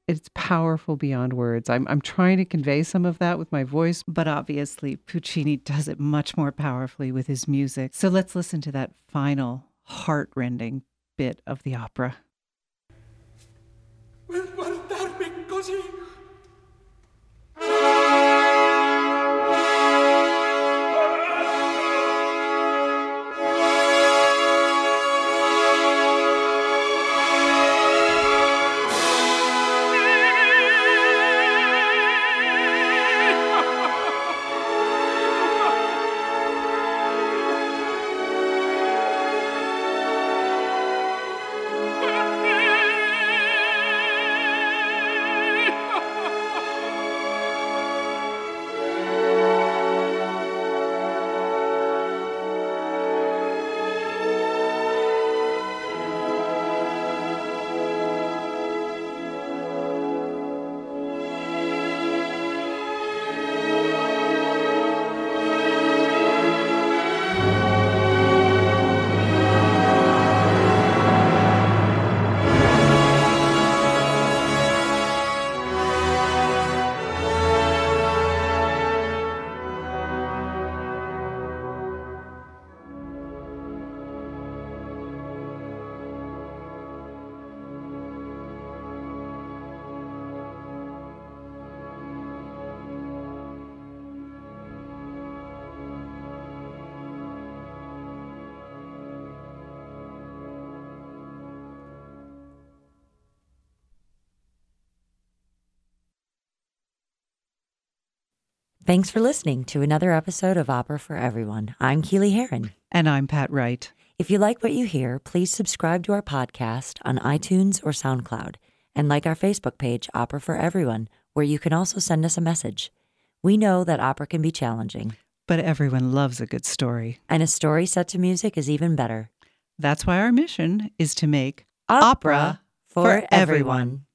it's powerful beyond words I'm, I'm trying to convey some of that with my voice but obviously puccini does it much more powerfully with his music so let's listen to that final heartrending bit of the opera Thanks for listening to another episode of Opera for Everyone. I'm Keely Heron. And I'm Pat Wright. If you like what you hear, please subscribe to our podcast on iTunes or SoundCloud and like our Facebook page, Opera for Everyone, where you can also send us a message. We know that opera can be challenging, But everyone loves a good story. and a story set to music is even better. That's why our mission is to make Opera for everyone.